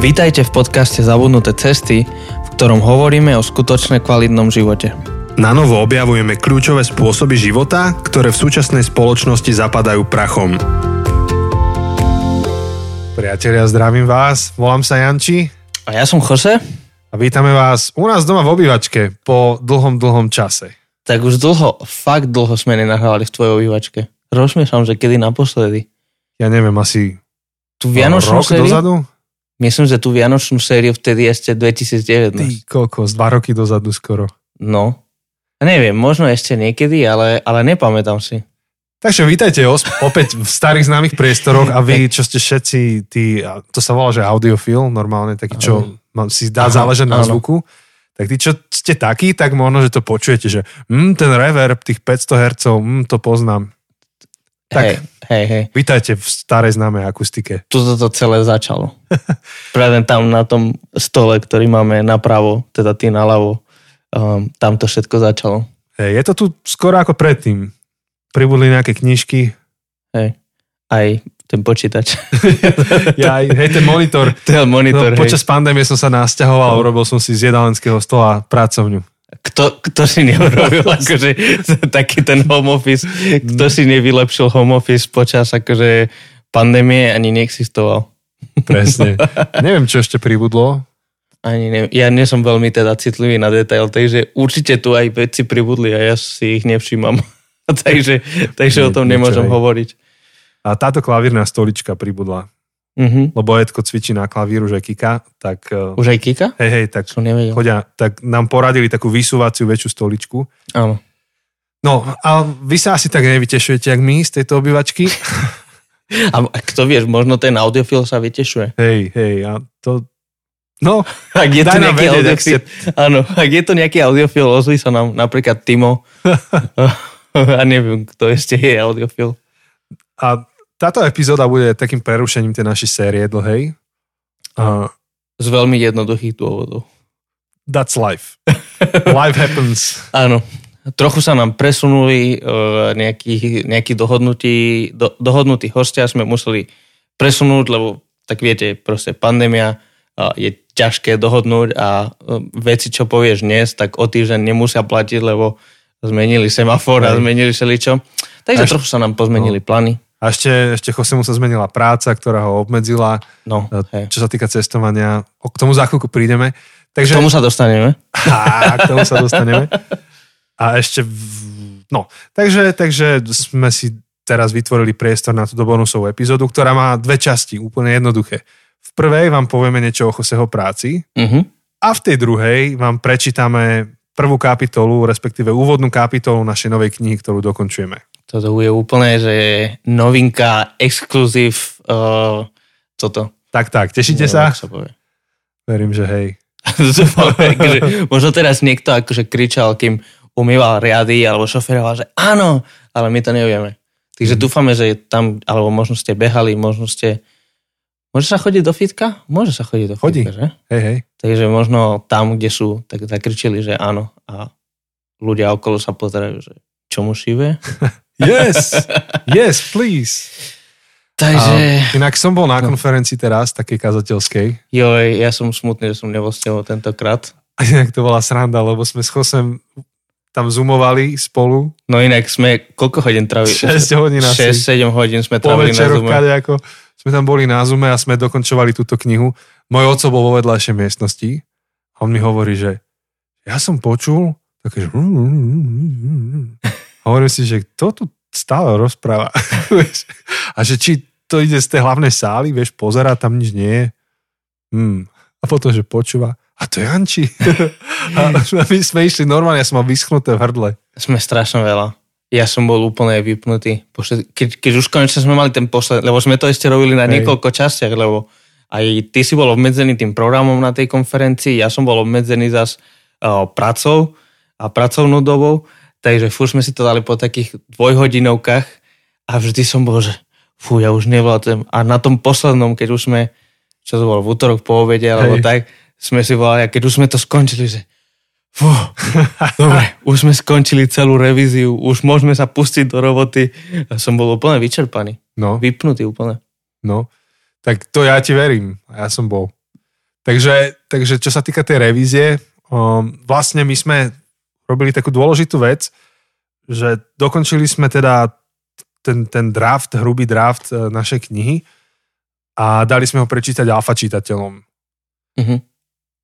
Vítajte v podcaste Zabudnuté cesty, v ktorom hovoríme o skutočne kvalitnom živote. Na novo objavujeme kľúčové spôsoby života, ktoré v súčasnej spoločnosti zapadajú prachom. Priatelia, zdravím vás, volám sa Janči A ja som Jose, a vítame vás u nás doma v obývačke po dlhom, dlhom čase. tak už dlho, fakt dlho sme nenahrávali v tvojej obývačke. Rozmýšľam, že kedy naposledy. Ja neviem, asi Tu Vianočnú rok sériu? dozadu? Myslím, že tú Vianočnú sériu vtedy ešte 2019. Ty kokos, dva roky dozadu skoro. No. Neviem, možno ešte niekedy, ale, ale nepamätám si. Takže vítajte os- opäť v starých známych priestoroch a vy, čo ste všetci tí, to sa volá, že audiofil, normálne taký, čo má- si dá záležať na zvuku, tak tí, čo ste takí, tak možno, že to počujete, že mm, ten reverb tých 500 Hz, mm, to poznám. Tak. Hej, hej, hej. Vítajte v starej známej akustike. Tuto to celé začalo. Práve tam na tom stole, ktorý máme napravo, teda ty naľavo, um, tam to všetko začalo. Hej, je to tu skoro ako predtým. Pribudli nejaké knižky, Hej. Aj ten počítač. ja, aj- hej, ten monitor. ten monitor, No, hej. počas pandémie som sa nasťahoval, urobil som si z jedalenského stola pracovňu. Kto, kto si neurobil akože taký ten home office, kto si nevylepšil home office počas akože pandémie ani neexistoval. Presne. Neviem, čo ešte pribudlo. Ani ne, ja nie som veľmi teda citlivý na detail, takže určite tu aj veci pribudli a ja si ich nevšímam. takže takže o tom nemôžem hovoriť. A táto klavírna stolička pribudla. Mhm. Lebo Edko cvičí na klavíru, že kika, tak Už aj Kika? hej, hej, tak chodia, tak nám poradili takú vysúvaciu väčšiu stoličku. Áno. No, a vy sa asi tak nevytešujete, jak my z tejto obývačky. A kto vieš, možno ten audiofil sa vytešuje. hej, hej, a to... No, Ak je to nejaký vedieť, ak audiofil, áno, ak je to nejaký audiofil, ozví sa nám napríklad Timo. a neviem, kto ešte je audiofil. a táto epizóda bude takým prerušením tej našej série dlhej. Uh, Z veľmi jednoduchých dôvodov. that's life. life happens. Áno. Trochu sa nám presunuli uh, nejaký, nejaký dohodnutí, do, dohodnutí hostia sme museli presunúť, lebo tak viete, proste pandémia uh, je ťažké dohodnúť a uh, veci, čo povieš dnes, tak o týždeň nemusia platiť, lebo zmenili semafor a zmenili všeličo. Takže Až- trochu sa nám pozmenili plány. A ešte, ešte Chosemu sa zmenila práca, ktorá ho obmedzila. No, E, hej. Čo sa týka cestovania, k tomu za chvíľku prídeme. K Takže, tomu sa dostaneme. Á, k tomu sa dostaneme. A ešte, no, takže, takže sme si teraz vytvorili priestor na túto bonusovú epizódu, ktorá má dve časti, úplne jednoduché. V prvej vám povieme niečo o Joseho práci Uh-huh. a v tej druhej vám prečítame prvú kapitolu, respektíve úvodnú kapitolu našej novej knihy, ktorú dokončujeme. Toto je úplne, že novinka, exkluzív, uh, toto. Tak, tak, tešíte Neviem, sa? sa povie. Verím, že hej. Akože, možno teraz niekto akože kričal, kým umýval riady alebo šoferoval, že áno, ale my to nevieme. Takže Mhm. dúfame, že tam, alebo možno ste behali, možno ste... Môže sa chodiť do fitka? Môže sa chodiť do Chodí. fitka, že? Hej, hej. Takže možno tam, kde sú, tak zakričili, že áno. A ľudia okolo sa pozerajú, že čo mu šíve? Yes, yes, please. Takže, A inak som bol na konferencii teraz, takej kazateľskej. joj, ja som smutný, že som tebou tentokrát. A inak to bola sranda, lebo sme s Chosem tam zoomovali spolu. No inak sme, koľko hodín trávili? 6 hodín asi. 6-7 hodín sme trávili na Zoome. ako sme tam boli na Zoome a sme dokončovali túto knihu. Môj oco bol vo vedľajšej miestnosti a on mi hovorí, že ja som počul také, že... Hovorím si, že kto tu stále rozpráva? A že či to ide z tej hlavnej sály, vieš, pozera, tam nič nie je. Hmm. A potom, že počúva, a to je Janči. a my sme išli normálne, ja som mal vyschnuté v hrdle. Sme strašne veľa. Ja som bol úplne vypnutý. Keď, keď už konečne sme mali ten posled, lebo sme to ešte robili na Hej. niekoľko častiach, lebo aj ty si bol obmedzený tým programom na tej konferencii, ja som bol obmedzený zas uh, pracou a pracovnou dobou, takže furt sme si to dali po takých dvojhodinovkách a vždy som bol, že fú, ja už nevládem. A na tom poslednom, keď už sme, čo to bolo, v útorok po obede, alebo Hej. tak, sme si volali, a keď už sme to skončili, že Fú, dobre, už sme skončili celú revíziu, už môžeme sa pustiť do roboty. Ja som bol úplne vyčerpaný, No, vypnutý úplne. no. Tak to ja ti verím. A ja som bol. Takže, takže čo sa týka tej revízie, um, vlastne my sme robili takú dôležitú vec, že dokončili sme teda ten, ten draft, hrubý draft e, našej knihy a dali sme ho prečítať alfa čitateľom. Mhm.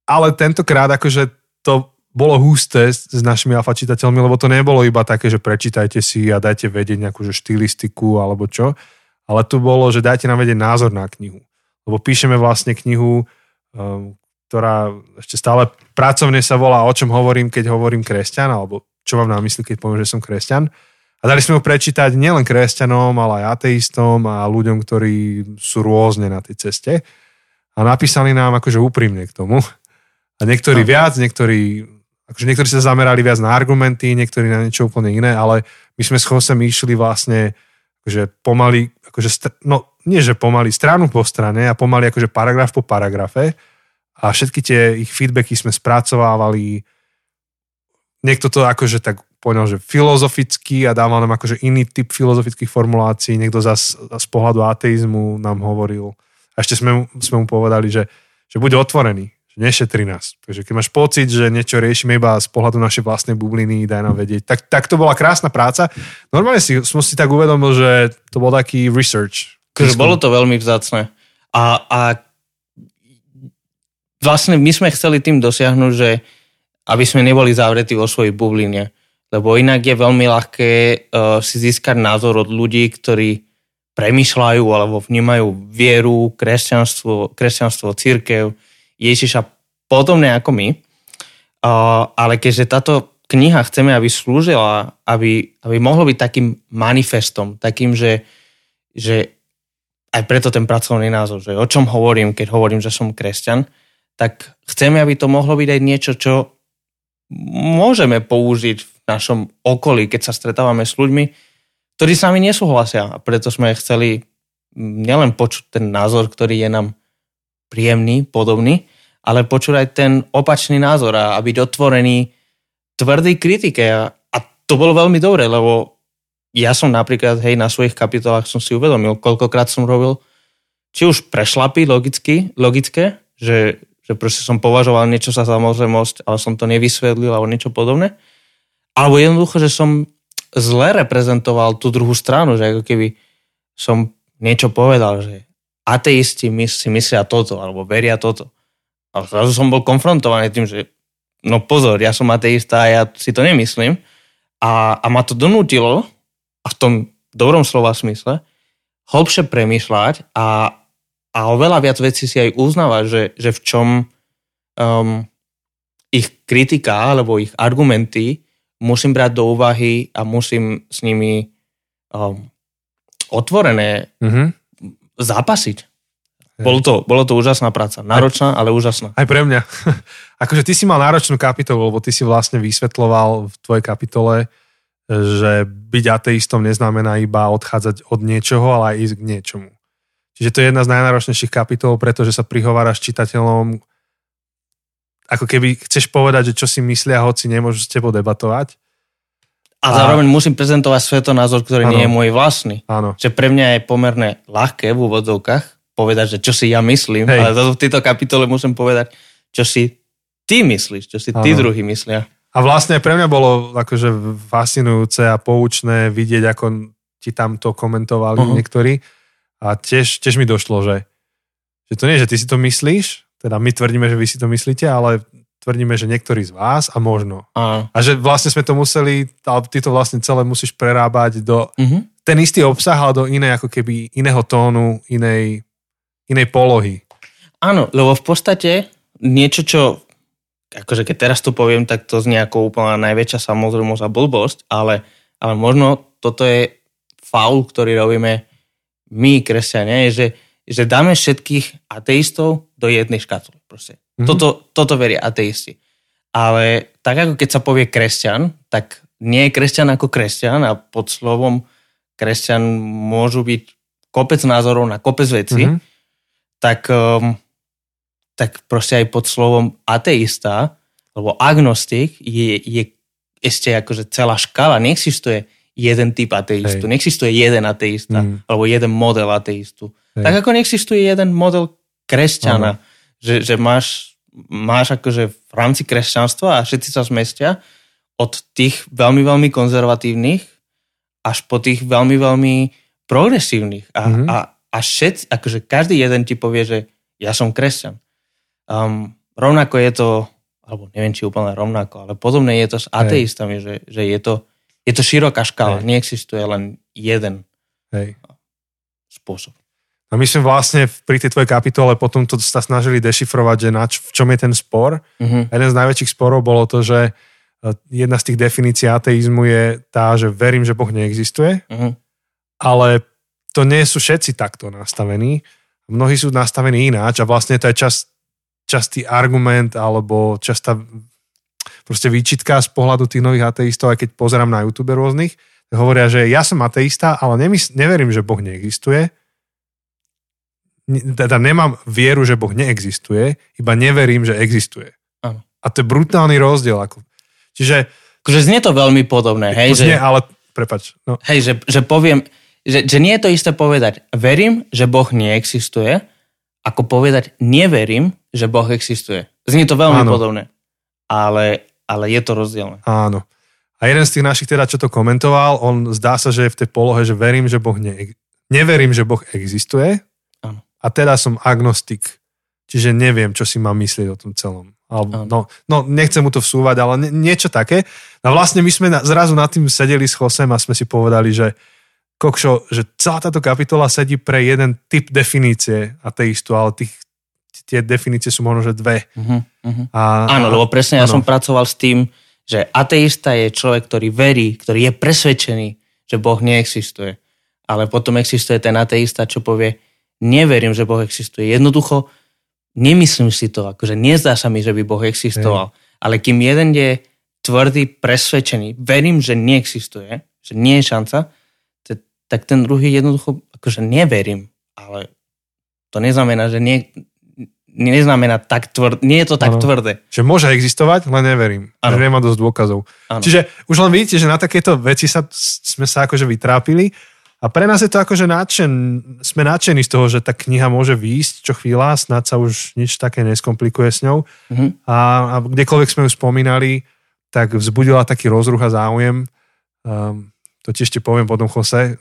Ale tentokrát akože to bolo husté s, s našimi alfa čitateľmi, lebo to nebolo iba také, že prečítajte si a dajte vedieť nejakú že štilistiku alebo čo, ale tu bolo, že dajte nám vedieť názor na knihu. Lebo píšeme vlastne knihu, um, ktorá ešte stále pracovne sa volá O čom hovorím, keď hovorím kresťan, alebo čo mám na mysli, keď poviem, že som kresťan. A dali sme ho prečítať nielen kresťanom, ale aj ateistom a ľuďom, ktorí sú rôzne na tej ceste. A napísali nám akože úprimne k tomu. A niektorí no. viac, niektorí, akože niektorí sa zamerali viac na argumenty, niektorí na niečo úplne iné, ale my sme s Chosem išli vlastne akože pomaly, akože, no nie že pomaly, stranu po strane a pomaly akože paragraf po paragrafe a všetky tie ich feedbacky sme spracovávali. Niekto to akože tak poňal, že filozoficky a dával nám akože iný typ filozofických formulácií. Niekto zas z pohľadu ateizmu nám hovoril. A ešte sme, sme mu povedali, že, že bude otvorený, že nešetri nás. Takže keď máš pocit, že niečo riešime iba z pohľadu našej vlastnej bubliny, daj nám vedieť. Tak, tak to bola krásna práca. Normálne si, som si tak uvedomil, že to bol taký research. Takže bolo to veľmi vzácne. A, a vlastne my sme chceli tým dosiahnuť, že aby sme neboli zavretí vo svojej bubline. Lebo inak je veľmi ľahké uh, si získať názor od ľudí, ktorí premyšľajú alebo vnímajú vieru, kresťanstvo, kresťanstvo církev, Ježiša podobne ako my. Uh, ale keďže táto kniha chceme, aby slúžila, aby, aby mohlo byť takým manifestom, takým, že, že aj preto ten pracovný názor, že o čom hovorím, keď hovorím, že som kresťan, tak chceme, aby to mohlo byť aj niečo, čo môžeme použiť v našom okolí, keď sa stretávame s ľuďmi, ktorí s nami nesúhlasia. A preto sme chceli nielen počuť ten názor, ktorý je nám príjemný, podobný, ale počuť aj ten opačný názor a byť otvorený tvrdý kritike. A to bolo veľmi dobré, lebo ja som napríklad, hej, na svojich kapitolách som si uvedomil, koľkokrát som robil či už prešlapy logicky, logické, že že proste som považoval niečo za samozrejmosť, ale som to nevysvetlil alebo niečo podobné. Alebo jednoducho, že som zle reprezentoval tú druhú stranu, že ako keby som niečo povedal, že ateisti si myslia toto, alebo veria toto. A zrazu som bol konfrontovaný tým, že no pozor, ja som ateista a ja si to nemyslím. A, a ma to donútilo, a v tom dobrom slova smysle, hlbšie premýšľať a, a oveľa viac vecí si aj uznáva, že, že v čom um, ich kritika alebo ich argumenty musím brať do úvahy a musím s nimi um, otvorené mm-hmm. zápasiť. Bolo to, bolo to úžasná práca. Náročná, ale úžasná. Aj pre mňa. akože ty si mal náročnú kapitolu, lebo ty si vlastne vysvetloval v tvojej kapitole, že byť ateistom neznamená iba odchádzať od niečoho, ale aj ísť k niečomu. Čiže to je jedna z najnáročnejších kapitol, pretože sa prihováraš čitateľom, ako keby chceš povedať, že čo si myslia, hoci nemôžu s tebou debatovať. A, a zároveň musím prezentovať svetonázor, ktorý ano. nie je môj vlastný. Áno. Že pre mňa je pomerne ľahké v úvodzovkách povedať, že čo si ja myslím, Hej. ale v tejto kapitole musím povedať, čo si ty myslíš, čo si tí druhý myslia. A vlastne pre mňa bolo akože fascinujúce a poučné vidieť, ako ti tam to komentovali uh-huh. niektorí a tiež, tiež mi došlo, že, že to nie, že ty si to myslíš, teda my tvrdíme, že vy si to myslíte, ale tvrdíme, že niektorí z vás a možno. A, a že vlastne sme to museli, ty to vlastne celé musíš prerábať do uh-huh. ten istý obsah, ale do inej, ako keby iného tónu, inej, inej polohy. Áno, lebo v podstate niečo, čo akože keď teraz to poviem, tak to znie ako úplná najväčšia samozrejmosť a blbosť, ale, ale možno toto je faul, ktorý robíme my, kresťania, je, že, že dáme všetkých ateistov do jednej škatuly. Proste. Mm-hmm. Toto, toto veria ateisti. Ale tak ako keď sa povie kresťan, tak nie je kresťan ako kresťan a pod slovom kresťan môžu byť kopec názorov na kopec veci, mm-hmm. tak, um, tak proste aj pod slovom ateista, alebo agnostik je, je ešte akože celá škala, neexistuje jeden typ ateistu. Hej. Neexistuje jeden ateista, mm. alebo jeden model ateistu. Hej. Tak ako neexistuje jeden model kresťana. Že, že máš, máš akože v rámci kresťanstva a všetci sa zmestia od tých veľmi, veľmi konzervatívnych až po tých veľmi, veľmi progresívnych. A, mm-hmm. a, a všetci, akože každý jeden ti povie, že ja som kresťan. Um, rovnako je to, alebo neviem, či úplne rovnako, ale podobné je to s ateistami, že, že je, to, je to široká škála, Hej. neexistuje len jeden Hej. spôsob. A my sme vlastne pri tej tvojej kapitole potom to sa snažili dešifrovať, že na č- v čom je ten spor. Uh-huh. Jeden z najväčších sporov bolo to, že e, jedna z tých definícií ateizmu je tá, že verím, že Boh neexistuje, uh-huh. ale to nie sú všetci takto nastavení. Mnohí sú nastavení ináč a vlastne to je čas, častý argument alebo častá proste výčitka z pohľadu tých nových ateistov, aj keď pozerám na YouTube rôznych, hovoria, že ja som ateista, ale nemys- neverím, že Boh neexistuje, teda nemám vieru, že Boh neexistuje, iba neverím, že existuje. A to je brutálny rozdiel. Ako. Čiže... Akože znie to veľmi podobné. Hej, znie, že, ale prepač. No. Hej, že, že poviem, že, že nie je to isté povedať, verím, že Boh neexistuje, ako povedať, neverím, že Boh existuje. Znie to veľmi Áno. podobné. Ale, ale je to rozdielne. Áno. A jeden z tých našich teda, čo to komentoval, on zdá sa, že je v tej polohe, že verím, že Boh ne, neverím, že Boh existuje, a teda som agnostik, čiže neviem, čo si mám myslieť o tom celom. Alebo, no, no, nechcem mu to vsúvať, ale nie, niečo také. A vlastne my sme na, zrazu nad tým sedeli s Chosem a sme si povedali, že kokšo, že celá táto kapitola sedí pre jeden typ definície ateistu, ale tých, tie definície sú možno, že dve. Uh-huh, uh-huh. A, Áno, lebo presne ja som pracoval s tým, že ateista je človek, ktorý verí, ktorý je presvedčený, že Boh neexistuje. Ale potom existuje ten ateista, čo povie, neverím, že Boh existuje. Jednoducho nemyslím si to, akože nezdá sa mi, že by Boh existoval. Hej. Ale kým jeden je tvrdý, presvedčený, verím, že neexistuje, že nie je šanca, tak ten druhý jednoducho akože neverím. Ale to neznamená, že nie, neznamená tak tvrdé, nie je to tak ano. tvrdé. Že môže existovať, len neverím. Ano. Že nemá dosť dôkazov. Ano. Čiže už len vidíte, že na takéto veci sa, sme sa akože vytrápili a pre nás je to akože nadšen, sme nadšení z toho, že tá kniha môže výjsť čo chvíľa, snad sa už nič také neskomplikuje s ňou. Mm-hmm. A, a kdekoľvek sme ju spomínali, tak vzbudila taký rozruch a záujem. Um, to tiež ti poviem potom, Jose.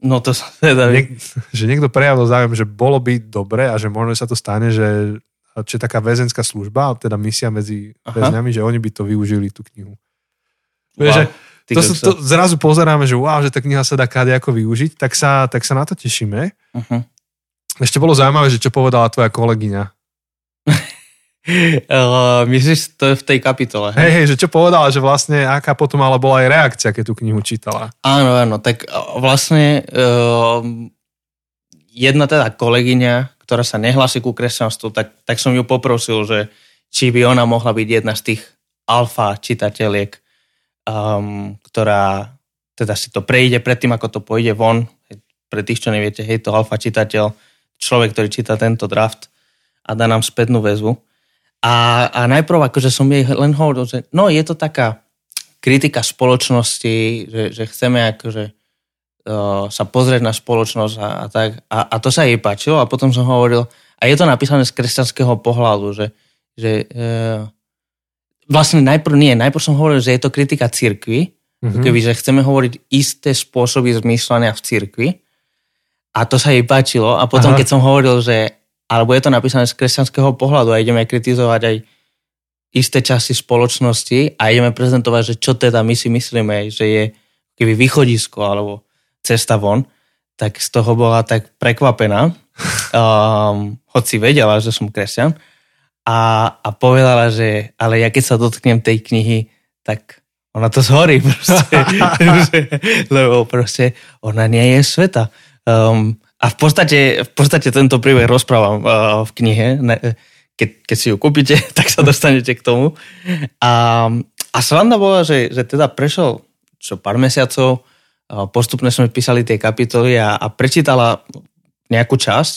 No to sa teda... Niek- že niekto prejavil záujem, že bolo by dobre a že možno sa to stane, že či taká väzenská služba, teda misia medzi Aha. väzňami, že oni by to využili, tú knihu. Wow. Že, to, sa, to zrazu pozeráme, že wow, že tá kniha sa dá ako využiť, tak sa, tak sa na to tešíme. Uh-huh. Ešte bolo zaujímavé, že čo povedala tvoja kolegyňa. uh, myslíš, to je v tej kapitole. Hej, hej, že čo povedala, že vlastne aká potom ale bola aj reakcia, keď tú knihu čítala. Áno, áno, tak vlastne uh, jedna teda kolegyňa, ktorá sa nehlasí ku kresťanstvu, tak, tak som ju poprosil, že či by ona mohla byť jedna z tých alfa čitateľiek um, ktorá teda si to prejde predtým, ako to pôjde von. Pre tých, čo neviete, hej, to alfa čitateľ, človek, ktorý číta tento draft a dá nám spätnú väzbu. A, a najprv akože som jej len hovoril, že no je to taká kritika spoločnosti, že, že chceme akože uh, sa pozrieť na spoločnosť a, a tak. A, a to sa jej páčilo a potom som hovoril, a je to napísané z kresťanského pohľadu, že, že uh, vlastne najprv nie, najprv som hovoril, že je to kritika cirkvi, mm-hmm. keby, že chceme hovoriť isté spôsoby zmýšľania v cirkvi a to sa jej páčilo a potom, Aha. keď som hovoril, že alebo je to napísané z kresťanského pohľadu a ideme kritizovať aj isté časti spoločnosti a ideme prezentovať, že čo teda my si myslíme, že je keby východisko alebo cesta von, tak z toho bola tak prekvapená, um, hoci vedela, že som kresťan a, a povedala, že ale ja keď sa dotknem tej knihy, tak ona to zhorí proste, lebo proste ona nie je sveta. Um, a v podstate, v podstate tento príbeh rozprávam uh, v knihe. Ne, keď, keď si ju kúpite, tak sa dostanete k tomu. A, a sranda bola, že, že teda prešiel čo pár mesiacov, uh, postupne sme písali tie kapitoly a, a prečítala nejakú časť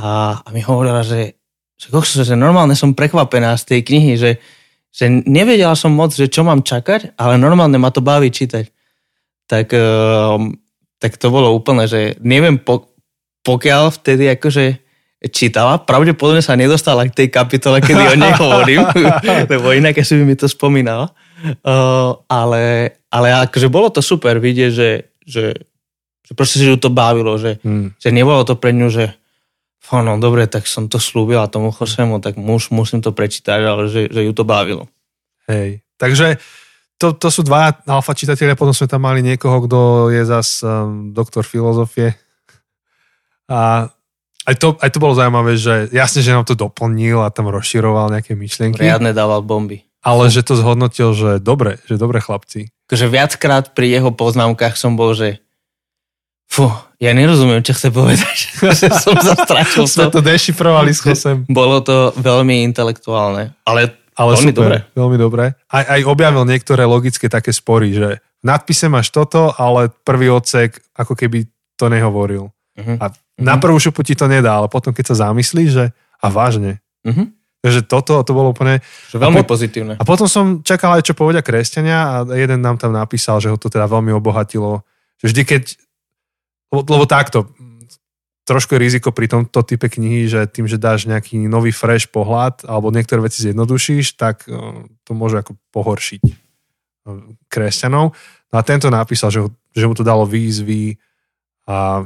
a, a mi hovorila, že že, kokso, že normálne som prekvapená z tej knihy, že, že nevedela som moc, že čo mám čakať, ale normálne ma to baví čítať. Tak, uh, tak to bolo úplne, že neviem po, pokiaľ vtedy akože čítala. Pravdepodobne sa nedostala k tej kapitole, kedy o nej hovorím, lebo inak si by mi to spomínala. Uh, ale, ale akože bolo to super vidieť, že, že, že proste že ju to bavilo, že, hmm. že nebolo to pre ňu, že no dobre, tak som to slúbila tomu Chosemu, tak muž, musím to prečítať, ale že, že ju to bavilo. Hej, takže to, to sú dva alfa čitatelia, potom sme tam mali niekoho, kto je zas um, doktor filozofie. A aj to, aj to bolo zaujímavé, že jasne, že nám to doplnil a tam rozširoval nejaké myšlienky. Riadne dával bomby. Ale že to zhodnotil, že dobre, že dobre chlapci. Takže viackrát pri jeho poznámkach som bol, že Fú, ja nerozumiem, čo chce povedať. že som zastračil Sme to dešifrovali s Chosem. Bolo to veľmi intelektuálne, ale, ale veľmi super, dobre. Veľmi dobre. Aj, aj objavil niektoré logické také spory, že v nadpise máš toto, ale prvý odsek ako keby to nehovoril. Uh-huh. A na prvú šupu ti to nedá, ale potom keď sa zamyslíš, že a vážne. Uh-huh. Takže toto to bolo úplne... Že veľmi a po, pozitívne. A potom som čakal aj, čo povedia kresťania a jeden nám tam napísal, že ho to teda veľmi obohatilo. Že vždy, keď lebo, lebo takto, trošku je riziko pri tomto type knihy, že tým, že dáš nejaký nový fresh pohľad alebo niektoré veci zjednodušíš, tak e, to môže ako pohoršiť e, kresťanov. No a tento napísal, že, že mu to dalo výzvy a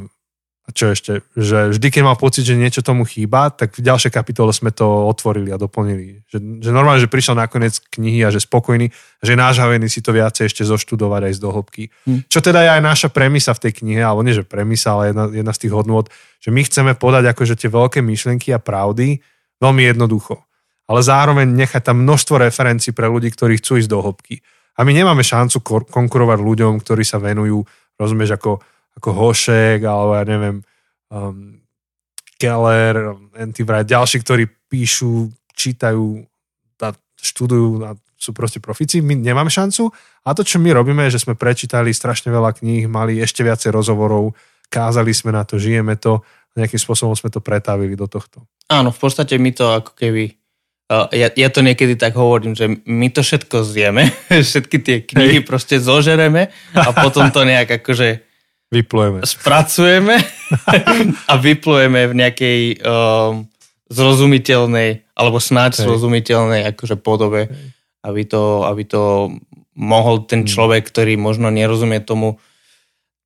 čo ešte, že vždy, keď mal pocit, že niečo tomu chýba, tak v ďalšej kapitole sme to otvorili a doplnili. Že, že normálne, že prišiel nakoniec knihy a že spokojný, že nážavený si to viacej ešte zoštudovať aj z dohlbky. Hm. Čo teda je aj naša premisa v tej knihe, alebo nie, že premisa, ale jedna, jedna z tých hodnôt, že my chceme podať akože tie veľké myšlienky a pravdy veľmi jednoducho. Ale zároveň nechať tam množstvo referencií pre ľudí, ktorí chcú ísť do hĺbky. A my nemáme šancu konkurovať ľuďom, ktorí sa venujú, rozumieš, ako ako Hošek, alebo ja neviem, um, Keller, Antivright, ďalší, ktorí píšu, čítajú, a študujú a sú proste profici. My nemáme šancu a to, čo my robíme, je, že sme prečítali strašne veľa kníh, mali ešte viacej rozhovorov, kázali sme na to, žijeme to nejakým spôsobom sme to pretávili do tohto. Áno, v podstate my to ako keby ja, ja to niekedy tak hovorím, že my to všetko zjeme, všetky tie knihy Hej. proste zožereme a potom to nejak akože Vyplujeme. Spracujeme a vyplujeme v nejakej um, zrozumiteľnej, alebo snáď Hej. zrozumiteľnej akože podobe, aby to, aby to mohol ten hmm. človek, ktorý možno nerozumie tomu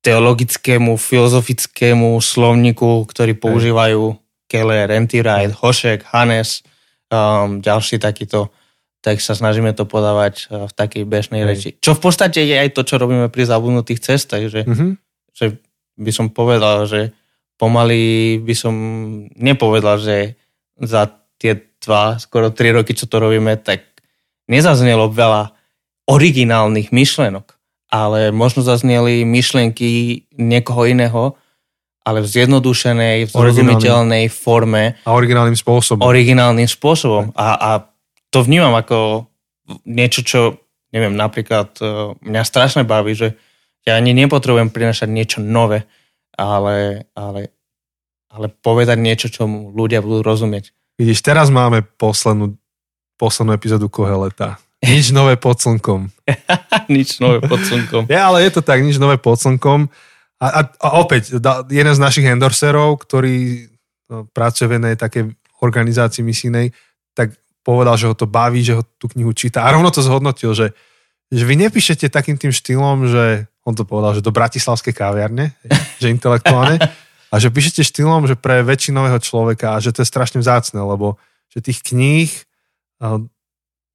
teologickému, filozofickému slovníku, ktorý používajú Keller, Wright, Hošek, Hannes, um, ďalší takýto, tak sa snažíme to podávať uh, v takej bežnej Hej. reči. Čo v podstate je aj to, čo robíme pri zabudnutých cestách, že mm-hmm že by som povedal, že pomaly by som nepovedal, že za tie dva, skoro tri roky, čo to robíme, tak nezaznelo veľa originálnych myšlenok, ale možno zazneli myšlenky niekoho iného, ale v zjednodušenej, v zrozumiteľnej forme. A originálnym spôsobom. Originálnym spôsobom. A, a to vnímam ako niečo, čo, neviem, napríklad e, mňa strašne baví, že ja ani nepotrebujem prinašať niečo nové, ale, ale, ale povedať niečo, čo ľudia budú rozumieť. Vidíš, teraz máme poslednú, poslednú epizódu Koheleta. Nič nové pod slnkom. nič nové pod slnkom. Ja, ale je to tak, nič nové pod slnkom. A, a, a opäť, da, jeden z našich endorserov, ktorý no, pracuje v jednej takej organizácii misijnej, tak povedal, že ho to baví, že ho tú knihu číta. A rovno to zhodnotil, že, že vy nepíšete takým tým štýlom, že on to povedal, že do bratislavskej kaviarne, že intelektuálne, a že píšete štýlom, že pre väčšinového človeka a že to je strašne vzácne, lebo že tých kníh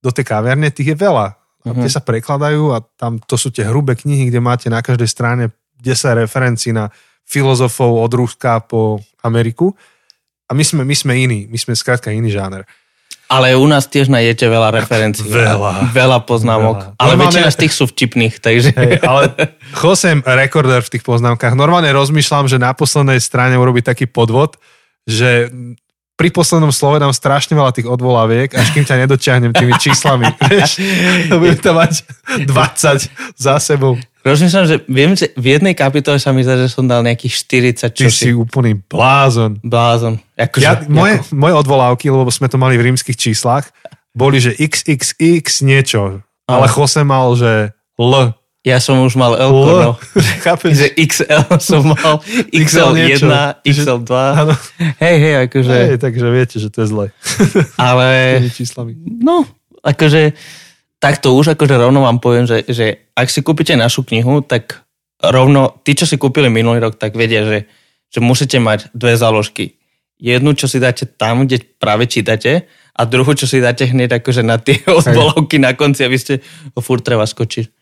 do tej kaviarne, tých je veľa. A tie mhm. sa prekladajú a tam to sú tie hrubé knihy, kde máte na každej strane 10 referencií na filozofov od Ruska po Ameriku. A my sme, my sme iní, my sme skrátka iný žáner. Ale u nás tiež nájdete veľa referencií. Veľa. Veľa poznámok. Veľa. Ale normálne, väčšina z tých sú vtipných, takže... Hej, ale chosem rekorder v tých poznámkach. Normálne rozmýšľam, že na poslednej strane urobiť taký podvod, že pri poslednom slove dám strašne veľa tých odvolaviek, až kým ťa nedočiahnem tými číslami. Vieš, budem to mať 20 za sebou. Rozmýšľam, že viem, že v jednej kapitole sa mi zdá, že som dal nejakých 40 čosi. Ty si úplný blázon. Blázon. Akože, ja, moje, ako... moje odvolávky, lebo sme to mali v rímskych číslach, boli, že XXX niečo. Ale Jose mal, že L Ja som už mal L, no. Chápeš? že XL som mal, XL XL1, niečo. XL2. Áno. Hej, hej, akože, Hej, takže viete, že to je zle. ale no, akože takto už akože rovno vám poviem, že, že ak si kúpite našu knihu, tak rovno, tí, čo si kúpili minulý rok, tak vedia, že, že musíte mať dve záložky. Jednu, čo si dáte tam, kde práve čítate a druhú, čo si dáte hneď akože na tie odbolovky na konci, aby ste ho furt treba skočiť.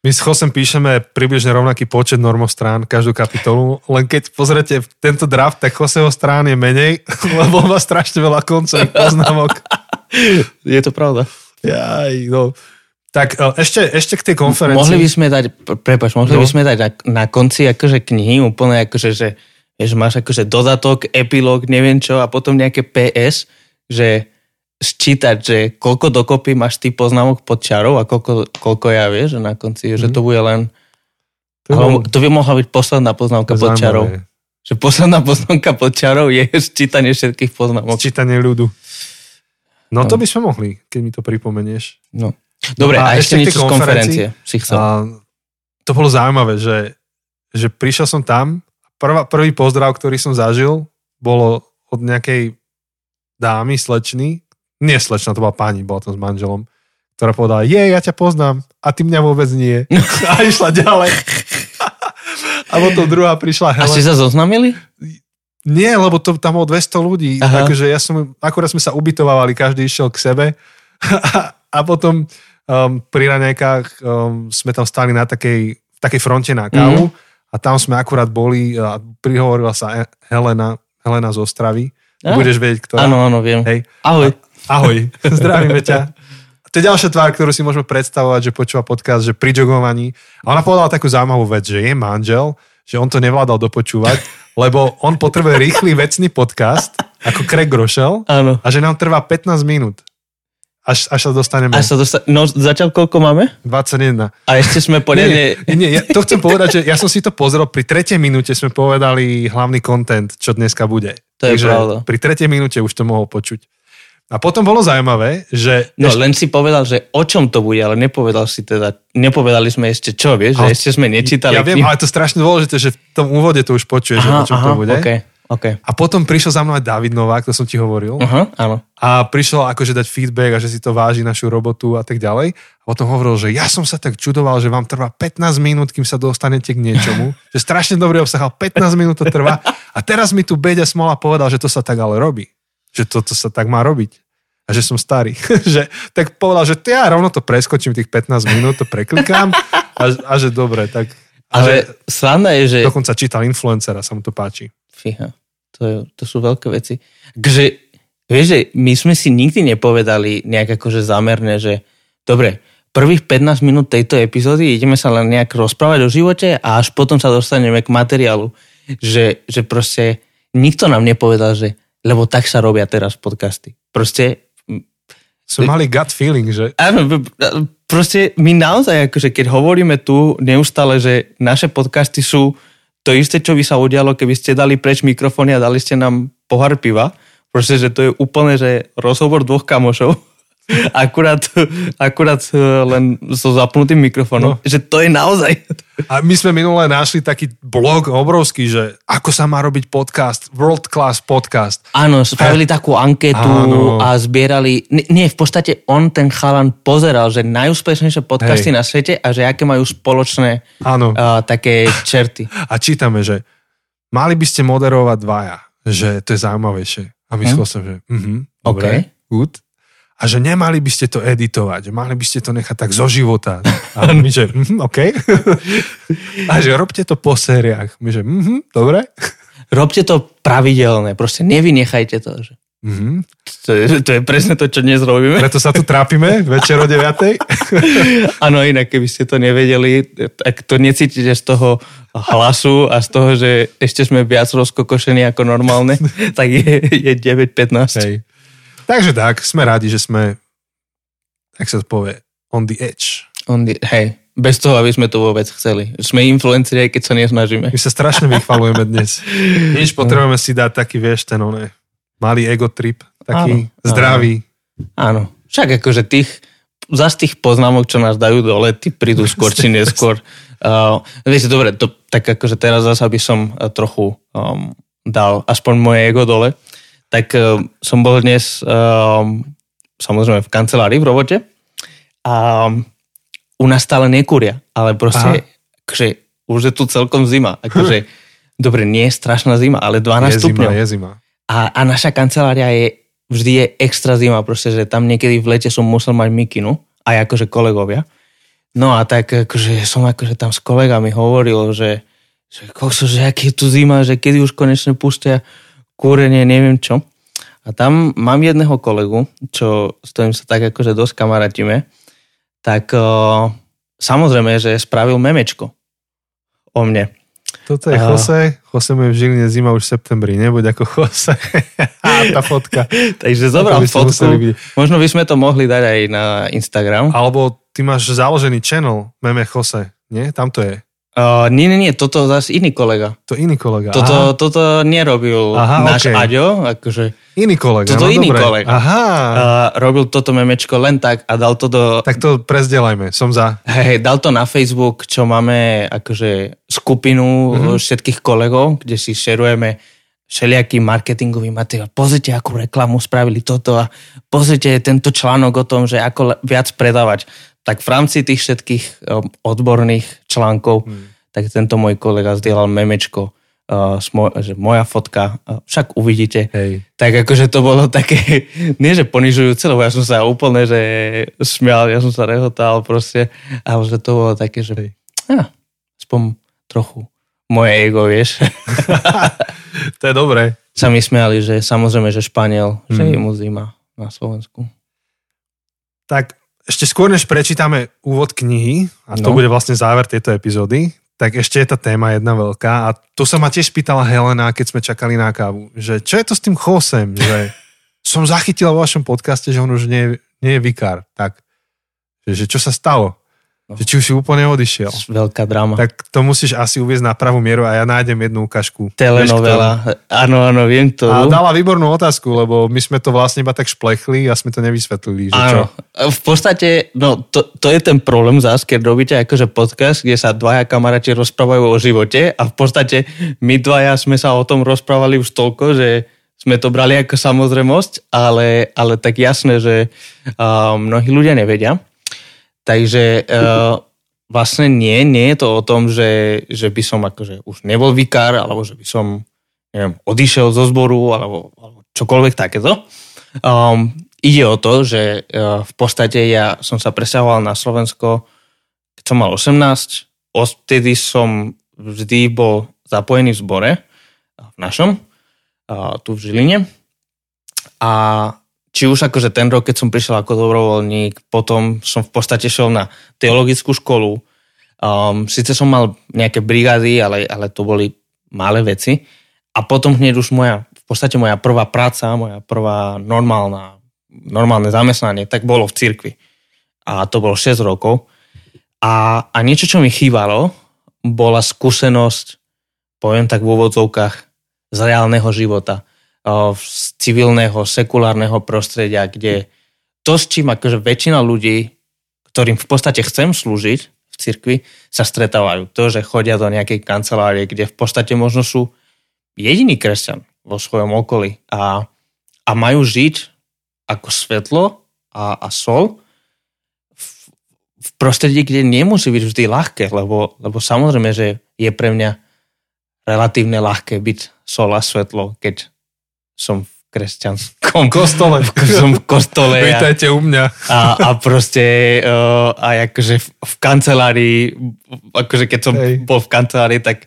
My s Chosem píšeme približne rovnaký počet normostrán každú kapitolu, len keď pozrete tento draft, tak Choseho strán je menej, lebo má strašne veľa koncových poznámok. Je to pravda. Jaj, no. Tak e, ešte, ešte k tej konferencii. Mohli by sme dať, prepač, mohli No. by sme dať na, na konci akože knihy úplne akože, že vieš, máš akože dodatok, epilóg, neviem čo a potom nejaké PS, že sčítať, že koľko dokopy máš ty poznámok pod čarou a koľko, koľko ja vieš, že na konci, že to bude len, Mhm. To bolo- to by mohla byť posledná poznámka pod čarou. Že posledná poznámka pod čarou je sčítanie všetkých poznámok. Čítanie ľudu. No, to by sme mohli, keď mi to pripomenieš. No. Dobre, No a, a ešte niečo z konferencie si chcel. A to bolo zaujímavé, že, že prišiel som tam, prvá, prvý pozdrav, ktorý som zažil, bolo od nejakej dámy, slečny, nie slečna, to bola pani, bola tam s manželom, ktorá povedala, je, ja ťa poznám, a ty mňa vôbec nie. a išla ďalej. a potom druhá prišla, A hele, ste sa zoznamili? Nie, lebo to, tam bolo 200 ľudí. Aha. Takže ja som, akurát sme sa ubytovávali, každý išiel k sebe. a, a potom um, pri raňajkách um, sme tam stali na takej, takej fronte na kávu a tam sme akurát boli a prihovorila sa Helena, Helena z Ostravy. Á. Budeš vedieť, ktorá. Áno, áno, viem. Hej. Ahoj. Ahoj, zdravíme ťa. A to je ďalšia tvár, ktorú si môžeme predstavovať, že počúva podcast, že pri jogovaní. A ona povedala takú zaujímavú vec, že je manžel, že on to nevládal dopočúvať, lebo on potrebuje rýchly vecný podcast, ako Craig Rochelle, Áno. a že nám trvá 15 minút. Až, až sa dostaneme. A sa dosta- no zatiaľ koľko máme? 21. A ešte sme poriadne... Nie, nie, ja to chcem povedať, že ja som si to pozrel, pri tretej minúte sme povedali hlavný content, čo dneska bude. To je Takže pravda. pri tretej minúte už to mohol počuť. A potom bolo zaujímavé, že No len si povedal, že o čom to bude, ale nepovedal si teda, nepovedali sme ešte čo, vieš, že Ale- ešte sme nečítali. Ja viem, ale to je strašne dôležité, že v tom úvode to už počuješ, že o čom to bude. okay, okay. A potom prišiel za mnou aj David Novák, to som ti hovoril. Aha, áno. A prišiel akože dať feedback a že si to váži našu robotu a tak ďalej. A potom hovoril, že ja som sa tak čudoval, že vám trvá 15 minút, kým sa dostanete k niečomu. že strašne dobrý obsah, ale 15 minút to trvá. A teraz mi tu Beďa Smola povedal, že to sa tak ale robí. Že toto sa tak má robiť. A že som starý. že, tak povedal, že ja rovno to preskočím tých 15 minút, to preklikám a, a že dobre, tak... Ale že, je, že... dokonca čítal influencera, sa mu to páči. Fíha, to, je, to sú veľké veci. Takže, vieš, že my sme si nikdy nepovedali nejak akože zámerne, že dobre, prvých 15 minút tejto epizódy ideme sa len nejak rozprávať o živote a až potom sa dostaneme k materiálu. Že, že proste nikto nám nepovedal, že lebo tak sa robia teraz podcasty. Proste Sme mali gut feeling, že Áno, proste my naozaj, akože keď hovoríme tu neustále, že naše podcasty sú to isté, čo by sa udialo, keby ste dali preč mikrofóny a dali ste nám pohár piva. Proste, že to je úplne, že rozhovor dvoch kamošov. Akurát, akurát eh, len so zapnutým mikrofónom. No. Že to je naozaj... A my sme minule našli taký blog obrovský, že ako sa má robiť podcast, world class podcast. Áno, spravili takú anketu Áno. a zbierali... Nie, v podstate on, ten chalan, pozeral, že najúspešnejšie podcasty Hej. na svete a že aké majú spoločné Áno. uh, také čerty. A čítame, že mali by ste moderovať dvaja, že to je zaujímavejšie. A myslel som, že mhm, dobre, good. A že nemali by ste to editovať, že mali by ste to nechať tak zo života. A my, že mhm, OK. A že robte to po sériách. My, že mhm, dobre. Robte to pravidelné, proste nevynechajte to. Že... Mhm. To, je, to je presne to, čo dnes robíme. Preto sa tu trápime večer o 9. Áno, inak keby ste to nevedeli, tak to necítite z toho hlasu a z toho, že ešte sme viac rozkokošení ako normálne, tak je, je 9.15. Hej. Takže tak, sme radi, že sme, tak sa to povie, on the edge. On the, hej, bez toho, aby sme to vôbec chceli. Sme influenceri, aj keď sa nesnažíme. My sa strašne vychvalujeme dnes. Nič potrebujeme si dať taký, vieš, ten oné, malý ego trip, taký Áno, áno. zdravý. Áno. Však akože tých zase tých poznámok, čo nás dajú dole, tí prídu skôr či neskôr. Uh, viete, dobre, to, tak akože teraz zase by som uh, trochu um, dal aspoň moje ego dole, tak uh, som bol dnes um, samozrejme v kancelárii v robote a um, u nás stále nekúria, ale proste akože, už je tu celkom zima. Akože, dobre, nie je strašná zima, ale 12 je stupňov. zima, je zima. A, a naša kancelária je vždy je extra zima, proste, že tam niekedy v lete som musel mať mikinu, aj akože kolegovia. No a tak akože som akože tam s kolegami hovoril, že, že kokso, že aký je tu zima, že kedy už konečne pustia kúrenie, neviem čo. A tam mám jedného kolegu, čo, s ktorým sa tak akože dosť kamarátime, tak uh, samozrejme, že spravil memečko o mne. Toto je Jose. Jose mu je v Žiline zima už v septembri. Nebuď ako Jose. A tá fotka. Takže museli fotku. Možno by sme to mohli dať aj na Instagram. Alebo ty máš založený channel Meme Jose. Nie? Tam to je. Uh, nie, nie, nie, toto zase iný kolega. To iný kolega. Toto, Aha, toto nerobil Aha, náš okej. Aďo, akože iný kolega. toto no, iný dobre. kolega. Aha. uh, robil toto memečko len tak a dal to do, Tak to prezdelajme. Som za. hej, dal to na Facebook, čo máme akože skupinu Mhm. mm-hmm. všetkých kolegov, kde si šerujeme všelijaký marketingový materiál. Pozrite, akú reklamu spravili toto a pozrite tento článok o tom, že ako viac predávať. Tak v rámci tých všetkých um, odborných článkov, Hmm. tak tento môj kolega zdieľal memečko, uh, že moja fotka, uh, však uvidíte, Hej. tak akože to bolo také, nie že ponižujúce, lebo ja som sa úplne, že smial, ja som sa rehotal proste, ale že to bolo také, že ja, aspoň trochu moje ego, vieš. To je dobré. sa mi smiali, že samozrejme, že Španiel, že Mm. je mu zima na Slovensku. Tak ešte skôr, než prečítame úvod knihy, a to No. bude vlastne záver tejto epizódy, tak ešte je tá téma jedna veľká a tu sa ma tiež pýtala Helena, keď sme čakali na kávu, že čo je to s tým Chosem, že som zachytil vo vašom podcaste, že on už nie, nie je vikár, tak že, že čo sa stalo? No. Že či už si úplne odišiel. Veľká drama. Tak to musíš asi uviezť na pravú mieru a ja nájdem jednu ukážku. Telenovela. Áno, áno, viem to. A dala výbornú otázku, lebo my sme to vlastne iba tak šplechli a sme to nevysvetlili, že čo. Áno. V podstate, no to, to je ten problém zás, keď robíte akože podcast, kde sa dvaja kamaráti rozprávajú o živote a v podstate my dvaja sme sa o tom rozprávali už toľko, že sme to brali ako samozrejmosť, ale, ale tak jasné, že uh, mnohí ľudia nevedia. Takže uh, vlastne nie, nie je to o tom, že, že by som akože už nebol vikár, alebo že by som neviem, odišiel zo zboru, alebo, alebo čokoľvek takéto. Um, ide o to, že uh, v podstate ja som sa presťahoval na Slovensko, keď som mal 18, odtedy som vždy bol zapojený v zbore, v našom, uh, tu v Žiline. A či už akože ten rok, keď som prišiel ako dobrovoľník, potom som v podstate šiel na teologickú školu. Um, Sice som mal nejaké brigády, ale, ale to boli malé veci. A potom hneď už moja, v podstate moja prvá práca, moja prvá normálna, normálne zamestnanie, tak bolo v cirkvi. A to bolo 6 rokov. A, a niečo, čo mi chýbalo, bola skúsenosť, poviem tak v úvodzovkách, z reálneho života z civilného, sekulárneho prostredia, kde to, s čím akože väčšina ľudí, ktorým v podstate chcem slúžiť v cirkvi, sa stretávajú. To, že chodia do nejakej kancelárie, kde v podstate možno sú jediný kresťan vo svojom okolí a, a majú žiť ako svetlo a, a sol v, v prostredí, kde nemusí byť vždy ľahké, lebo, lebo samozrejme, že je pre mňa relatívne ľahké byť sol a svetlo, keď som v kresťanskom Kostole. som v kostole a, Vítajte u mňa. a, a proste uh, aj akože v, v kancelárii, akože keď som Hej. bol v kancelárii, tak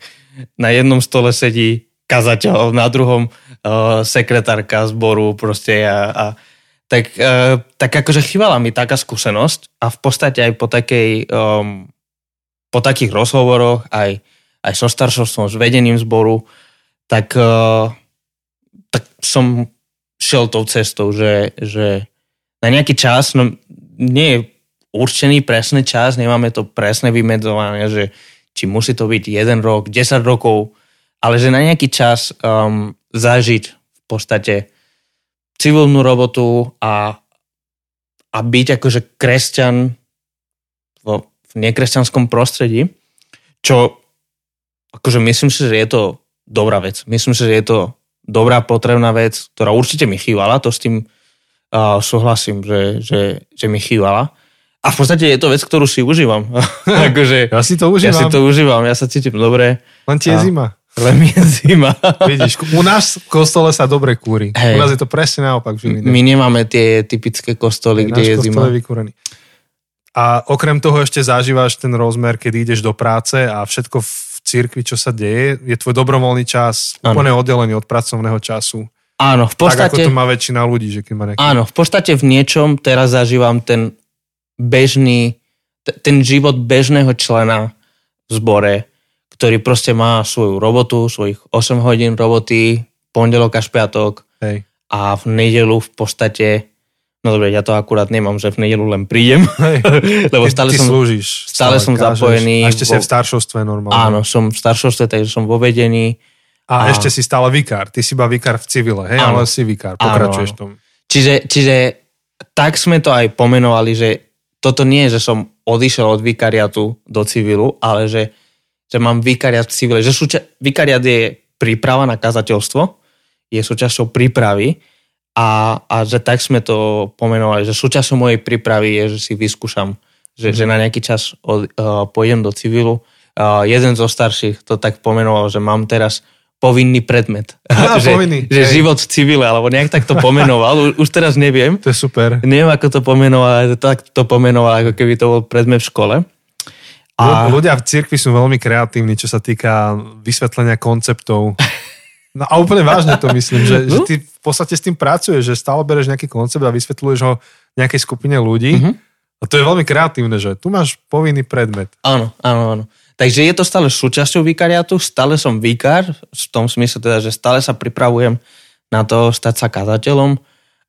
na jednom stole sedí kazateľ, na druhom uh, sekretárka zboru proste a, a tak, uh, tak akože chýbala mi taká skúsenosť a v podstate aj po takej um, po takých rozhovoroch aj, aj so staršovstvom, s vedením zboru, tak, uh, tak som šiel tou cestou, že, že na nejaký čas, no nie je určený presný čas, nemáme to presné vymedzované, že či musí to byť jeden rok, 10 rokov, ale že na nejaký čas um, zažiť v podstate civilnú robotu a, a byť akože kresťan vo, v nekresťanskom prostredí, čo akože myslím si, že je to dobrá vec. Myslím si, že je to dobrá, potrebná vec, ktorá určite mi chývala, to s tým uh, súhlasím, že, že, že mi chývala. A v podstate je to vec, ktorú si užívam. akože, ja si to užívam. Ja si to užívam, ja sa cítim dobre. Len ti je a... zima. Len mi je zima. Vidíš, u nás v kostole sa dobre kúri. Hey. U nás je to presne naopak. Žiline. My nemáme tie typické kostoly, kde je zima. je vykúrený. A okrem toho ešte zažívaš ten rozmer, keď ideš do práce a všetko cirkvi, čo sa deje, je tvoj dobrovoľný čas ano. úplne oddelený od pracovného času. Áno, v podstate... Tak ako to má väčšina ľudí, že keď má nejaký... Áno, v podstate v niečom teraz zažívam ten bežný, ten život bežného člena v zbore, ktorý proste má svoju robotu, svojich 8 hodín roboty, pondelok až piatok Hej. a v nedelu v podstate No dobre, ja to akurát nemám, že v nedelu len prídem, lebo stále ty, som, slúžiš, stále, stále som kážeš. zapojený. A ešte vo... si v staršovstve normálne. Áno, som v staršovstve, takže som vo vedení. A, a ešte si stále vikár. Ty si iba vikár v civile, hej, áno. ale si vikár. Pokračuješ áno, áno. tom. Čiže, čiže tak sme to aj pomenovali, že toto nie je, že som odišiel od vikariatu do civilu, ale že že mám vikariat v civile, že súča- vikariat je príprava na kazateľstvo, je súčasťou prípravy a, a že tak sme to pomenovali, že súčasťou mojej prípravy je, že si vyskúšam, že, že na nejaký čas od, uh, pôjdem do civilu. Uh, jeden zo starších to tak pomenoval, že mám teraz povinný predmet. Á, že, povinný. že život v civile, alebo nejak tak to pomenoval. Už, už teraz neviem. To je super. Neviem, ako to pomenoval, ale tak to pomenoval, ako keby to bol predmet v škole. A... Ľudia v cirkvi sú veľmi kreatívni, čo sa týka vysvetlenia konceptov. No a úplne vážne to myslím, že, že ty v podstate s tým pracuješ, že stále bereš nejaký koncept a vysvetľuješ ho nejakej skupine ľudí. Uh-huh. A to je veľmi kreatívne, že tu máš povinný predmet. Áno, áno, áno. Takže je to stále súčasťou vikariatu, stále som vikár, v tom smysle teda, že stále sa pripravujem na to stať sa kazateľom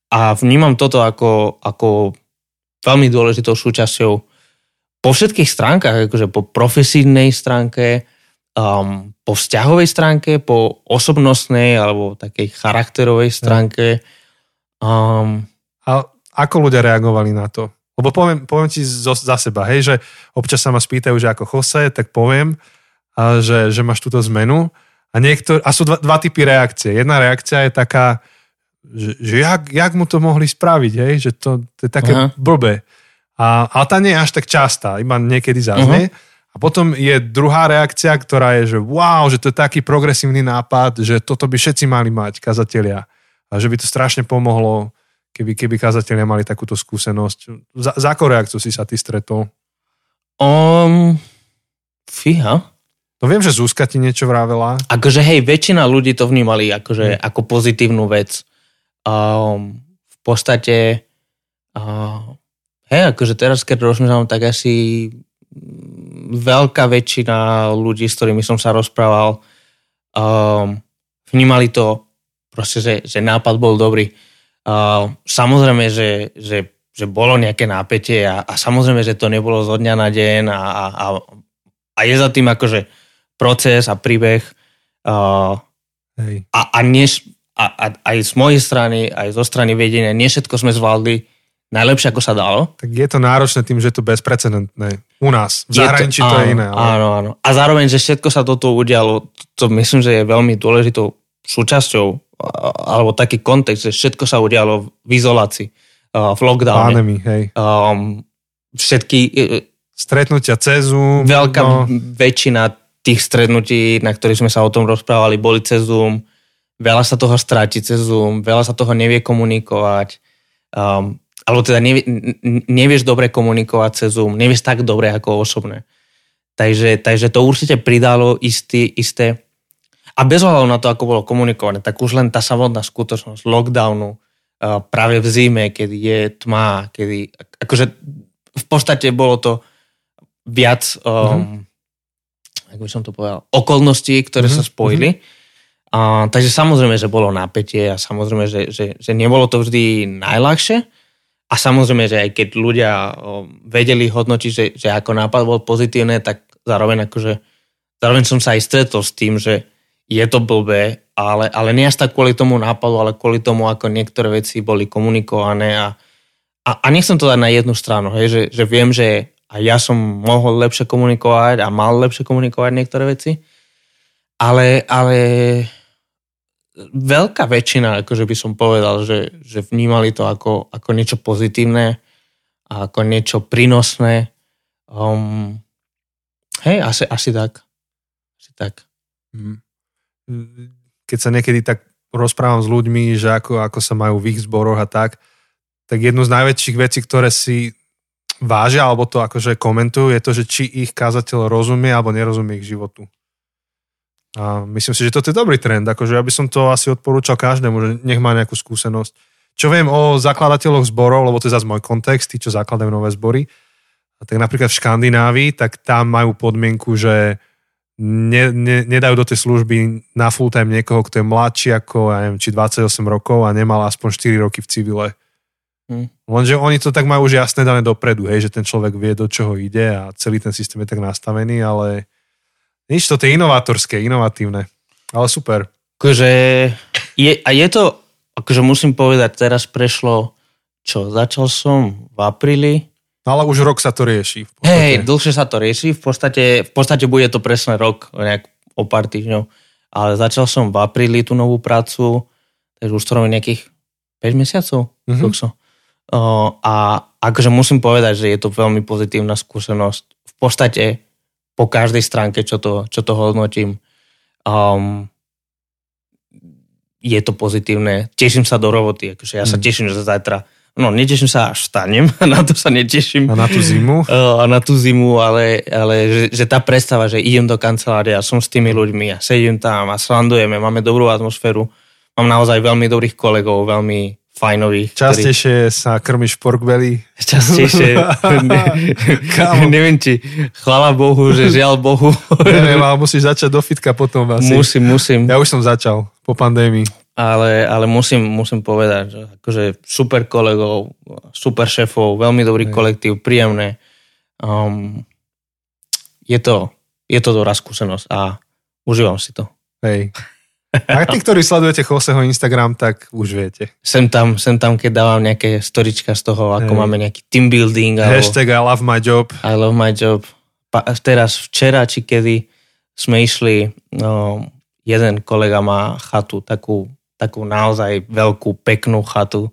a vnímam toto ako, ako veľmi dôležitou súčasťou po všetkých stránkach, akože po profesijnej stránke, um, po vzťahovej stránke, po osobnostnej alebo takej charakterovej stránke. Um, a ako ľudia reagovali na to? Lebo poviem, poviem ti zo, za seba, hej, že občas sa ma spýtajú, že ako Jose, tak poviem, a že, že máš túto zmenu. A, niektor, a sú dva, dva typy reakcie. Jedna reakcia je taká, že, že jak, jak mu to mohli spraviť, hej, že to, to je také Aha. blbé. A, ale tá nie je až tak častá, iba niekedy zaznie. Uh-huh. A potom je druhá reakcia, ktorá je, že wow, že to je taký progresívny nápad, že toto by všetci mali mať, kazatelia. A že by to strašne pomohlo, keby, keby kazatelia mali takúto skúsenosť. Za, za akú reakciu si sa ty stretol? Um, fíha. No viem, že Zuzka ti niečo vravela. Akože hej, väčšina ľudí to vnímali akože, hmm. ako pozitívnu vec. Um, v podstate uh, Hej, akože teraz, keď rozmýšľam, tak asi veľká väčšina ľudí, s ktorými som sa rozprával, um, vnímali to proste, že, že nápad bol dobrý. Uh, samozrejme, že, že, že bolo nejaké nápetie a, a samozrejme, že to nebolo zo dňa na deň a, a, a, a je za tým akože proces a príbeh. Uh, Hej. A, a, než, a, a aj z mojej strany, aj zo strany vedenia, nie všetko sme zvládli najlepšie, ako sa dalo. Tak je to náročné tým, že je to bezprecedentné. U nás. V zahraničí to, to je iné. Ale... Áno, áno. A zároveň, že všetko sa toto udialo, to myslím, že je veľmi dôležitou súčasťou, alebo taký kontext, že všetko sa udialo v izolácii, v lockdowne. Pandemii, hej. Um, všetky... E, e, Stretnutia cez Zoom. Veľká no. väčšina tých stretnutí, na ktorých sme sa o tom rozprávali, boli cez Zoom. Veľa sa toho stráti cez Zoom, veľa sa toho nevie komunikovať. Um, alebo teda nevie, nevieš dobre komunikovať cez Zoom, nevieš tak dobre ako osobné. Takže, takže to určite pridalo istý, isté a bez ohľadu na to, ako bolo komunikované, tak už len tá samotná skutočnosť lockdownu práve v zime, kedy je tma, kedy akože v podstate bolo to viac um, mm-hmm. ako by som to povedal, okolností, ktoré mm-hmm. sa spojili. Mm-hmm. A, takže samozrejme, že bolo napätie a samozrejme, že, že, že nebolo to vždy najľahšie, a samozrejme, že aj keď ľudia vedeli hodnotiť, že, že ako nápad bol pozitívne, tak zároveň akože, zároveň som sa aj stretol s tým, že je to blbé, ale, ale nie až tak kvôli tomu nápadu, ale kvôli tomu, ako niektoré veci boli komunikované a, a, a nechcem to dať na jednu stranu, hej, že, že viem, že aj ja som mohol lepšie komunikovať a mal lepšie komunikovať niektoré veci, ale, ale veľká väčšina, akože by som povedal, že, že vnímali to ako, ako niečo pozitívne a ako niečo prínosné. Um, hej, asi, asi tak. Asi tak. Mhm. Keď sa niekedy tak rozprávam s ľuďmi, že ako, ako sa majú v ich zboroch a tak, tak jednu z najväčších vecí, ktoré si vážia alebo to akože komentujú, je to, že či ich kázateľ rozumie alebo nerozumie ich životu. A myslím si, že toto je dobrý trend. Akože ja by som to asi odporúčal každému, že nech má nejakú skúsenosť. Čo viem o zakladateľoch zborov, lebo to je zase môj kontext, tí, čo zakladajú nové zbory, tak napríklad v Škandinávii, tak tam majú podmienku, že ne, ne, nedajú do tej služby na full time niekoho, kto je mladší ako, ja neviem, či 28 rokov a nemal aspoň 4 roky v civile. Hmm. Lenže oni to tak majú už jasné dané dopredu, hej, že ten človek vie, do čoho ide a celý ten systém je tak nastavený, ale nič, to je inovátorské, inovatívne, ale super. Akože je, a je to, akože musím povedať, teraz prešlo, čo, začal som v apríli. No ale už rok sa to rieši. Hej, dlhšie sa to rieši, v podstate, v podstate bude to presne rok, nejak o pár týždňov, ale začal som v apríli tú novú prácu, takže už to robím nejakých 5 mesiacov, mm-hmm a akože musím povedať, že je to veľmi pozitívna skúsenosť. V podstate po každej stránke, čo to, čo to hodnotím, um, je to pozitívne. Teším sa do roboty, akože ja sa mm. teším, že zajtra No, neteším sa, až stanem, na to sa neteším. A na tú zimu? A na tú zimu, ale, ale že, že tá predstava, že idem do kancelárie a som s tými ľuďmi a sedím tam a slandujeme, máme dobrú atmosféru, mám naozaj veľmi dobrých kolegov, veľmi fajnových. Častejšie ktorý... sa krmiš pork belly? Častejšie. ne, neviem, či chvala Bohu, že žiaľ Bohu. neviem, ale musíš začať do fitka potom asi. Musím, musím. Ja už som začal po pandémii. Ale, ale musím, musím povedať, že akože super kolegov, super šéfov, veľmi dobrý Hej. kolektív, príjemné. Um, je to, je to dobrá skúsenosť a užívam si to. Hej. A tí, ktorí sledujete Joseho Instagram, tak už viete. Sem tam, sem tam keď dávam nejaké storička z toho, ako hey. máme nejaký team building. Hashtag I love my job. I love my job. Pa, teraz včera, či kedy sme išli, no, jeden kolega má chatu, takú, takú naozaj veľkú, peknú chatu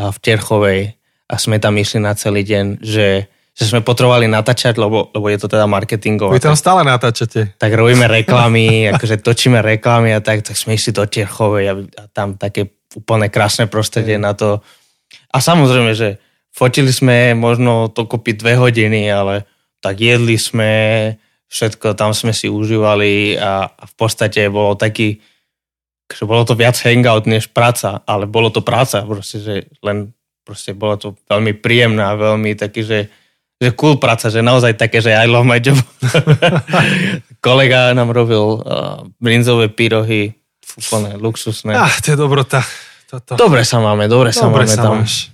v Terchovej a sme tam išli na celý deň, že že sme potrebovali natáčať, lebo, lebo je to teda marketingové. Vy tam stále natáčate. Tak robíme reklamy, akože točíme reklamy a tak, tak sme išli do Tierchovej a, a tam také úplne krásne prostredie mm. na to. A samozrejme, že fotili sme možno to kopy dve hodiny, ale tak jedli sme, všetko tam sme si užívali a, a v podstate bolo taký, že bolo to viac hangout než práca, ale bolo to práca, proste, že len proste bolo to veľmi príjemné a veľmi taký, že že cool práca, že naozaj také, že I love my job. Kolega nám robil uh, brinzové pyrohy, úplne luxusné. Ah, to je dobrota. Toto. Dobre sa máme, dobre, sa dobre máme sa tam. Máš.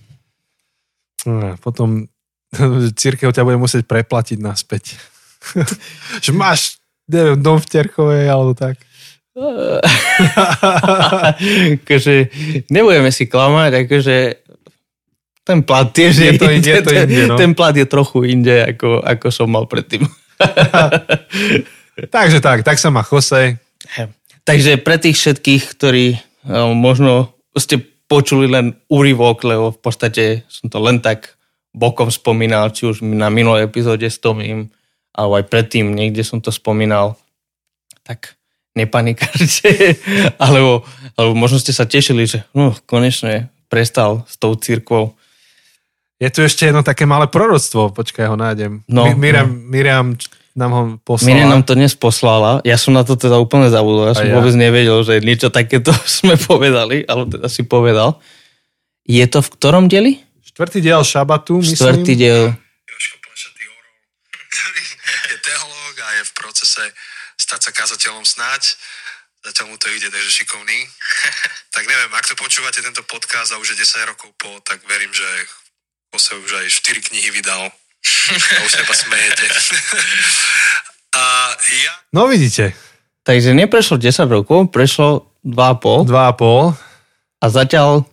No, potom církev ťa bude musieť preplatiť naspäť. že máš, neviem, dom v Terchovej alebo tak. akože, nebudeme si klamať, akože ten plat tiež je, je to, inde, to inde, no. Ten plat je trochu inde, ako, ako som mal predtým. Takže tak, tak sa má Jose. Takže pre tých všetkých, ktorí no, možno ste počuli len úryvok, lebo v podstate som to len tak bokom spomínal, či už na minulej epizóde s Tomím, alebo aj predtým niekde som to spomínal, tak nepanikárte, alebo, alebo možno ste sa tešili, že no, konečne prestal s tou církvou. Je tu ešte jedno také malé proroctvo, počkaj, ho nájdem. No, Miriam, no. Miriam nám ho poslala. Miriam nám to dnes poslala, ja som na to teda úplne zabudol, ja som ja. vôbec nevedel, že niečo takéto sme povedali, ale teda si povedal. Je to v ktorom dieli? Štvrtý diel Šabatu, myslím. Štvrtý diel. ktorý je teológ a je v procese stať sa kazateľom snáď. Zatiaľ mu to ide, takže šikovný. tak neviem, ak to počúvate tento podcast a už je 10 rokov po, tak verím, že sa už aj 4 knihy vydal. A už seba smejete. a ja... No vidíte. Takže neprešlo 10 rokov, prešlo 2,5. 2,5. A zatiaľ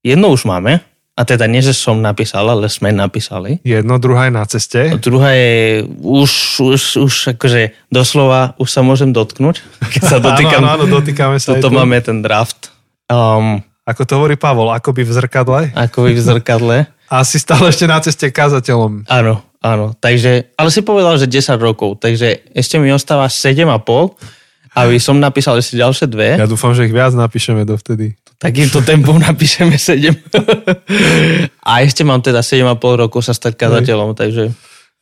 jedno už máme. A teda nie, že som napísal, ale sme napísali. Jedno, druhá je na ceste. A druhá je už, už, už akože doslova už sa môžem dotknúť, keď sa dotýkam. áno, áno, dotýkame sa. Toto máme ten draft. Um, ako to hovorí Pavol, ako by v zrkadle. Ako by v zrkadle. A si stále ešte na ceste kazateľom. Áno, áno. Takže, ale si povedal, že 10 rokov, takže ešte mi ostáva 7,5 aby som napísal ešte ďalšie dve. Ja dúfam, že ich viac napíšeme dovtedy. Takýmto tempom napíšeme 7. a ešte mám teda 7,5 rokov sa stať kazateľom, takže...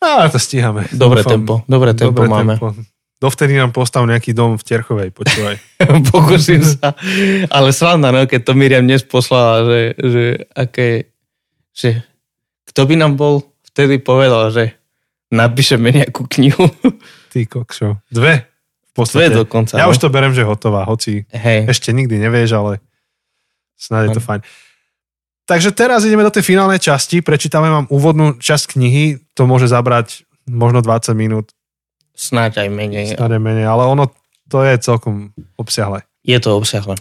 A to stíhame. Dobré dúfam. tempo, dobré tempo dobré máme. Tempo. Dovtedy nám postav nejaký dom v Terchovej, počúvaj. Pokúsim sa. Ale slavná, no, keď to Miriam dnes poslala, že, že aké, že kto by nám bol vtedy povedal, že napíšeme nejakú knihu. Ty kokšo. Dve. V podstate. Dve dokonca. Ja no? už to berem, že hotová, hoci Hej. ešte nikdy nevieš, ale snáď je to fajn. Takže teraz ideme do tej finálnej časti, prečítame vám úvodnú časť knihy, to môže zabrať možno 20 minút. Snáď aj menej. Snáď aj menej, ale ono to je celkom obsiahle. Je to obsiahle.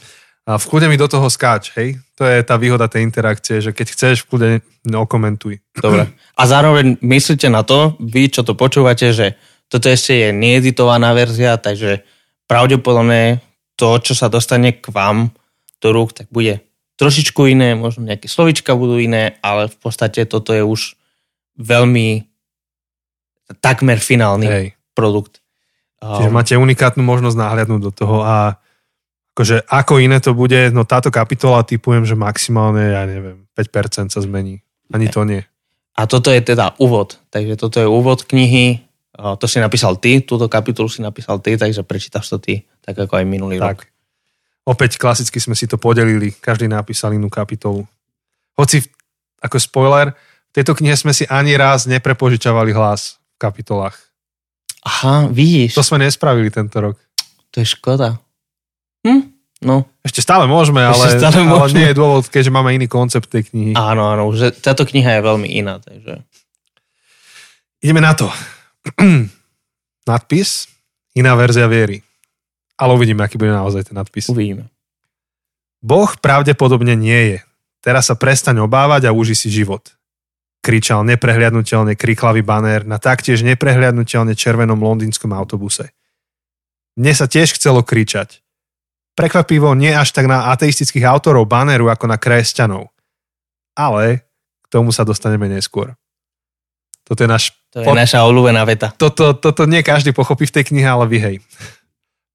A v kľude mi do toho skáč, hej? To je tá výhoda tej interakcie, že keď chceš, v kľude okomentuj. Dobre. A zároveň myslíte na to, vy, čo to počúvate, že toto ešte je needitovaná verzia, takže pravdepodobne to, čo sa dostane k vám do rúk, tak bude trošičku iné, možno nejaké slovička budú iné, ale v podstate toto je už veľmi takmer finálny Hej. produkt. Čiže um, máte unikátnu možnosť náhľadnúť do toho a akože ako iné to bude, no táto kapitola typujem, že maximálne, ja neviem, 5% sa zmení. Ani to nie. A toto je teda úvod. Takže toto je úvod knihy, to si napísal ty, túto kapitolu si napísal ty, takže prečítaš to ty, tak ako aj minulý tak. rok. Opäť klasicky sme si to podelili, každý napísal inú kapitolu. Hoci, ako spoiler, v tejto knihe sme si ani raz neprepožičavali hlas v kapitolách. Aha, vidíš. To sme nespravili tento rok. To je škoda. Hm? No. Ešte stále môžeme, ale, stále môžeme. ale nie je dôvod, keďže máme iný koncept tej knihy. Áno, áno, že táto kniha je veľmi iná. Takže... Ideme na to. nadpis, iná verzia viery. Ale uvidíme, aký bude naozaj ten nadpis. Uvidíme. Boh pravdepodobne nie je. Teraz sa prestaň obávať a uži si život. Kričal neprehliadnutelne kriklavý banér na taktiež neprehliadnutelne červenom londýnskom autobuse. Mne sa tiež chcelo kričať. Prekvapivo nie až tak na ateistických autorov banéru ako na kresťanov. Ale k tomu sa dostaneme neskôr. Toto je náš... To je pod... naša obľúbená veta. Toto, toto nie každý pochopí v tej knihe, ale vy hej.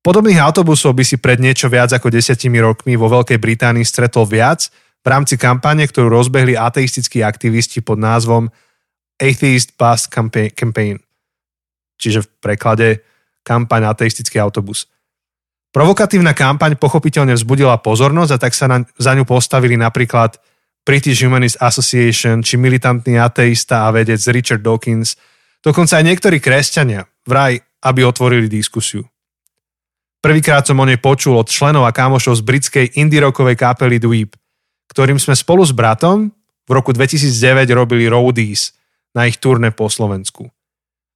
Podobných autobusov by si pred niečo viac ako desiatimi rokmi vo Veľkej Británii stretol viac v rámci kampane, ktorú rozbehli ateistickí aktivisti pod názvom Atheist Bus Campaign, čiže v preklade kampaň ateistický autobus. Provokatívna kampaň pochopiteľne vzbudila pozornosť a tak sa na, za ňu postavili napríklad British Humanist Association či militantný ateista a vedec Richard Dawkins, dokonca aj niektorí kresťania, vraj, aby otvorili diskusiu. Prvýkrát som o nej počul od členov a kamošov z britskej indie rockovej kapely Dweep, ktorým sme spolu s bratom v roku 2009 robili roadies na ich turné po Slovensku.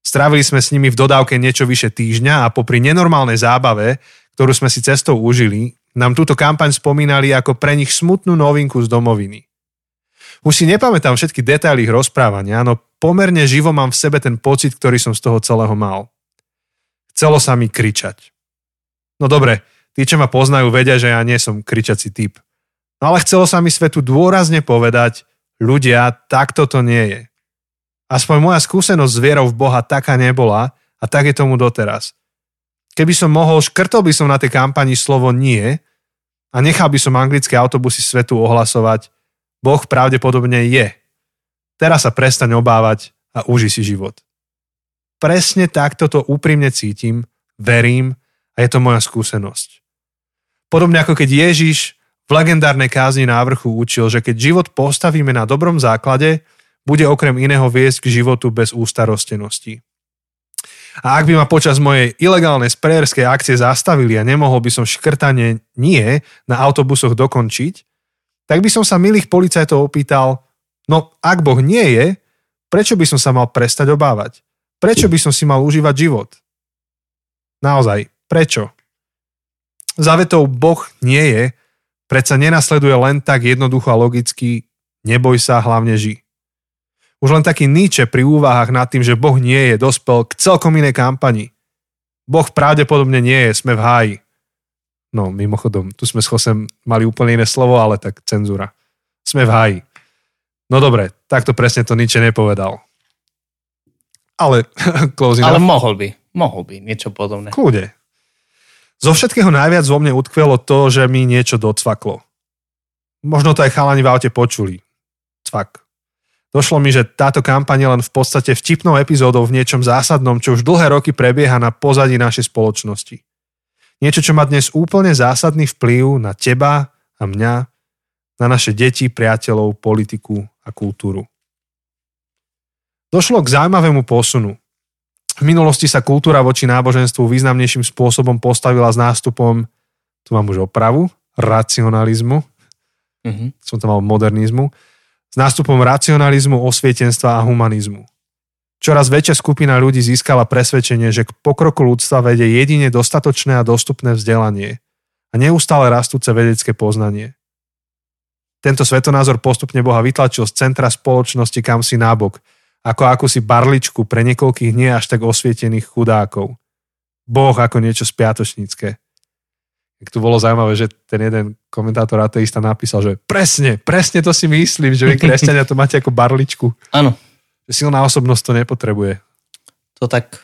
Strávili sme s nimi v dodávke niečo vyše týždňa a popri nenormálnej zábave, ktorú sme si cestou užili, nám túto kampaň spomínali ako pre nich smutnú novinku z domoviny. Už si nepamätám všetky detaily ich rozprávania, no pomerne živo mám v sebe ten pocit, ktorý som z toho celého mal. Chcelo sa mi kričať. No dobre, tí, čo ma poznajú, vedia, že ja nie som kričací typ. No ale chcelo sa mi svetu dôrazne povedať, ľudia, takto to nie je. Aspoň moja skúsenosť s vierou v Boha taká nebola a tak je tomu doteraz. Keby som mohol, škrtol by som na tej kampani slovo nie a nechal by som anglické autobusy svetu ohlasovať Boh pravdepodobne je. Teraz sa prestaň obávať a uži si život. Presne takto to úprimne cítim, verím a je to moja skúsenosť. Podobne ako keď Ježiš v legendárnej kázni návrhu učil, že keď život postavíme na dobrom základe, bude okrem iného viesť k životu bez ústarostenosti. A ak by ma počas mojej ilegálnej sprayerskej akcie zastavili a nemohol by som škrtanie nie na autobusoch dokončiť, tak by som sa milých policajtov opýtal, no ak Boh nie je, prečo by som sa mal prestať obávať? Prečo by som si mal užívať život? Naozaj, prečo? Za vetou Boh nie je, predsa nenasleduje len tak jednoducho a logicky, Neboj sa, hlavne ži. Už len taký Nietzsche pri úvahách nad tým, že Boh nie je, dospel k celkom inej kampani. Boh pravdepodobne nie je, sme v háji. No, mimochodom, tu sme s Chosem mali úplne iné slovo, ale tak cenzúra. Sme v háji. No dobre, takto presne to Nietzsche nepovedal. Ale, Ale mohol by, mohol by, niečo podobné. Kľude. Zo všetkého najviac vo mne utkvelo to, že mi niečo docvaklo. Možno to aj chalani v aute počuli. Cvak. Došlo mi, že táto kampaň je len v podstate vtipnou epizódou v niečom zásadnom, čo už dlhé roky prebieha na pozadí našej spoločnosti. Niečo, čo má dnes úplne zásadný vplyv na teba a mňa, na naše deti, priateľov, politiku a kultúru. Došlo k zaujímavému posunu. V minulosti sa kultúra voči náboženstvu významnejším spôsobom postavila s nástupom, tu mám už opravu, racionalizmu, Mhm. som to mal modernizmu, s nástupom racionalizmu, osvietenstva a humanizmu. Čoraz väčšia skupina ľudí získala presvedčenie, že k pokroku ľudstva vedie jedine dostatočné a dostupné vzdelanie a neustále rastúce vedecké poznanie. Tento svetonázor postupne Boha vytlačil z centra spoločnosti kam si nábok, ako akúsi barličku pre niekoľkých nie až tak osvietených chudákov. Boh ako niečo spiatočnícke. Jak tu bolo zaujímavé, že ten jeden komentátor ateista napísal, že presne, presne to si myslím, že vy kresťania to máte ako barličku. Áno, Že silná osobnosť to nepotrebuje. to tak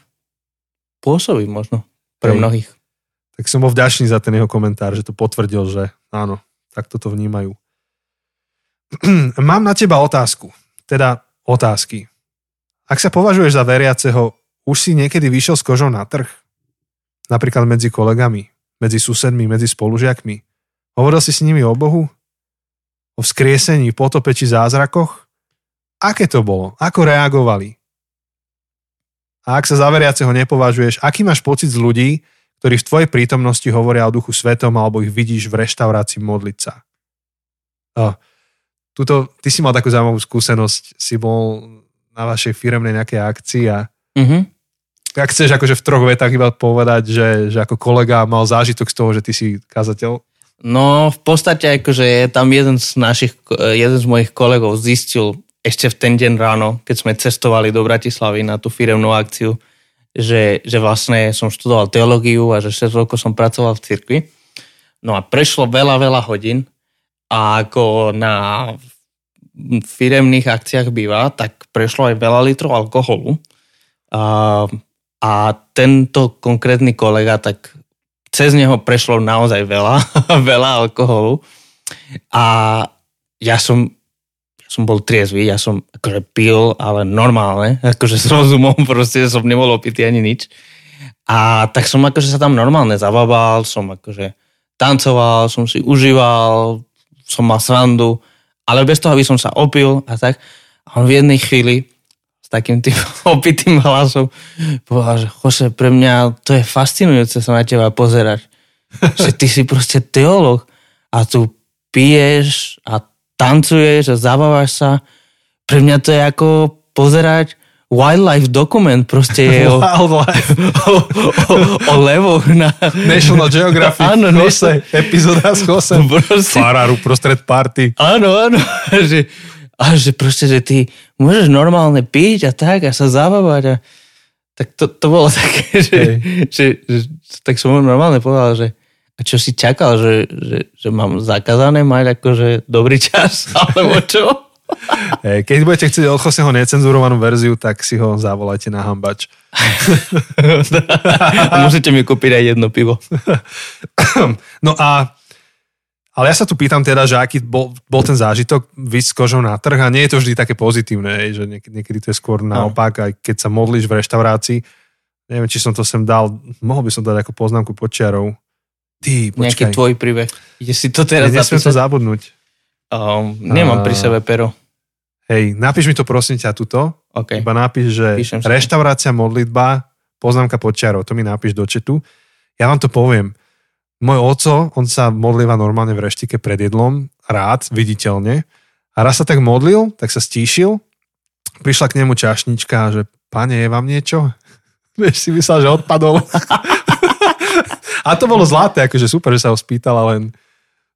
pôsobí možno pre Hej. mnohých. Tak som bol vďačný za ten jeho komentár, že to potvrdil, že áno, tak toto vnímajú. Mám na teba otázku. Teda otázky. Ak sa považuješ za veriaceho, už si niekedy vyšiel s kožou na trh? Napríklad medzi kolegami, medzi susedmi, medzi spolužiakmi. Hovoril si s nimi o Bohu? O vzkriesení, potope či zázrakoch? Aké to bolo? Ako reagovali? A ak sa za veriaceho nepovažuješ, aký máš pocit z ľudí, ktorí v tvojej prítomnosti hovoria o duchu svetom alebo ich vidíš v reštaurácii modliť sa? Oh, tuto, ty si mal takú zaujímavú skúsenosť, si bol na vašej firemnej nejakej akcii a Mhm. Ak chceš akože v troch vetách iba povedať, že, že ako kolega mal zážitok z toho, že ty si kazateľ? No v podstate akože tam jeden z našich, jeden z mojich kolegov zistil ešte v ten deň ráno, keď sme cestovali do Bratislavy na tú firemnú akciu, že, že vlastne som študoval teológiu a že 6 rokov som pracoval v cirkvi. No a prešlo veľa, veľa hodín a ako na firemných akciách býva, tak prešlo aj veľa litrov alkoholu. A, a tento konkrétny kolega, tak cez neho prešlo naozaj veľa, veľa alkoholu. A ja som, ja som bol triezvy, ja som akože pil, ale normálne, akože s rozumom, proste som nebol opitý ani nič. A tak som akože sa tam normálne zababal, som akože tancoval, som si užíval, som mal srandu, ale bez toho, aby som sa opil a tak. A on v jednej chvíli s takým tým opitým hlasom povedal, že Jose, pre mňa to je fascinujúce sa na teba pozerať. že ty si proste teológ a tu piješ a tancuješ a zabávaš sa. Pre mňa to je ako pozerať wildlife dokument, proste je o, Wildlife. o, o, o levoch na... National Geographic. Áno, Jose, epizóda s Josem. Proste, Farár uprostred party. áno, áno. Že, a že proste, že ty môžeš normálne piť a tak a sa zabávať a tak to, to bolo také, že, že, že, tak som normálne povedal, že a čo si čakal, že, že, že mám zakázané mať akože dobrý čas, alebo čo? Keď budete chcieť od Joseho necenzurovanú verziu, tak si ho zavolajte na hambač. môžete mi kúpiť aj jedno pivo. No a ale ja sa tu pýtam teda, že aký bol, bol ten zážitok s kožou na trh a nie je to vždy také pozitívne, že niekedy, niekedy to je skôr naopak, aj keď sa modlíš v reštaurácii. Neviem, či som to sem dal, mohol by som dať ako poznámku počiarov. Ty, Nejaký počkaj, tvoj príbeh. Ide si to ja teraz nesmiem to zabudnúť. Um, nemám pri A- sebe pero. Hej, napíš mi to prosím ťa tuto, Okay. iba napíš, že Píšem reštaurácia, modlitba, poznámka počiarov, to mi napíš do četu. Ja vám to poviem. Môj oco, on sa modlieva normálne v reštike pred jedlom, rád, viditeľne. A raz sa tak modlil, tak sa stíšil, prišla k nemu čašnička, že pane, je vám niečo? Vieš, si myslel, že odpadol. a to bolo zlaté, akože super, že sa ho spýtala, len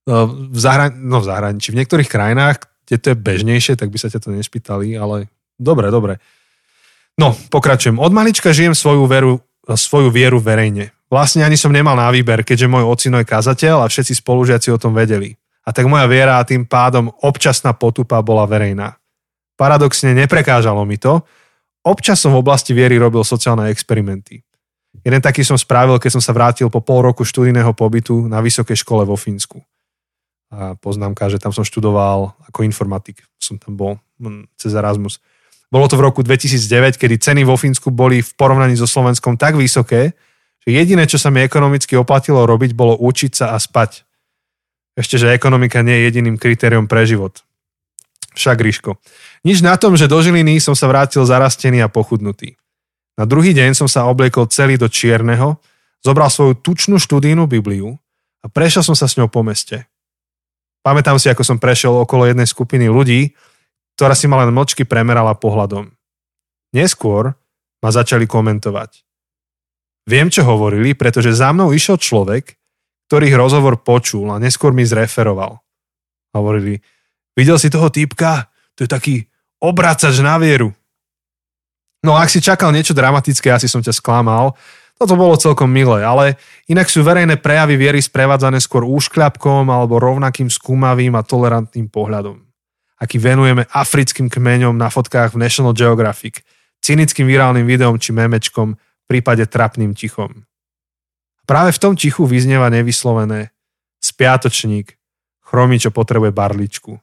no, v, zahra- no, v zahraničí, v niektorých krajinách, kde to je bežnejšie, tak by sa ťa to nespýtali, ale dobre, dobre. No, pokračujem. Od malička žijem svoju, veru, svoju vieru verejne. Vlastne ani som nemal na výber, keďže môj ocino je kazateľ a všetci spolužiaci o tom vedeli. A tak moja viera a tým pádom občasná potupa bola verejná. Paradoxne neprekážalo mi to. Občas som v oblasti viery robil sociálne experimenty. Jeden taký som spravil, keď som sa vrátil po pol roku študijného pobytu na vysokej škole vo Fínsku. A poznámka, že tam som študoval ako informatik. Som tam bol hm, cez Erasmus. Bolo to v roku 2009, kedy ceny vo Fínsku boli v porovnaní so Slovenskom tak vysoké, že jediné, čo sa mi ekonomicky oplatilo robiť, bolo učiť sa a spať. Ešte, že ekonomika nie je jediným kritériom pre život. Však, Ríško. Nič na tom, že do Žiliny som sa vrátil zarastený a pochudnutý. Na druhý deň som sa obliekol celý do čierneho, zobral svoju tučnú študijnú Bibliu a prešiel som sa s ňou po meste. Pamätám si, ako som prešiel okolo jednej skupiny ľudí, ktorá si ma len mlčky premerala pohľadom. Neskôr ma začali komentovať. Viem, čo hovorili, pretože za mnou išiel človek, ktorý rozhovor počul a neskôr mi zreferoval. Hovorili, videl si toho týpka? To je taký obracač na vieru. No ak si čakal niečo dramatické, asi som ťa sklamal. Toto bolo celkom milé, ale inak sú verejné prejavy viery sprevádzané skôr úškľapkom alebo rovnakým skúmavým a tolerantným pohľadom, aký venujeme africkým kmeňom na fotkách v National Geographic, cynickým virálnym videom či memečkom, prípade trapným tichom. Práve v tom tichu vyznieva nevyslovené spiatočník, chromí, čo potrebuje barličku.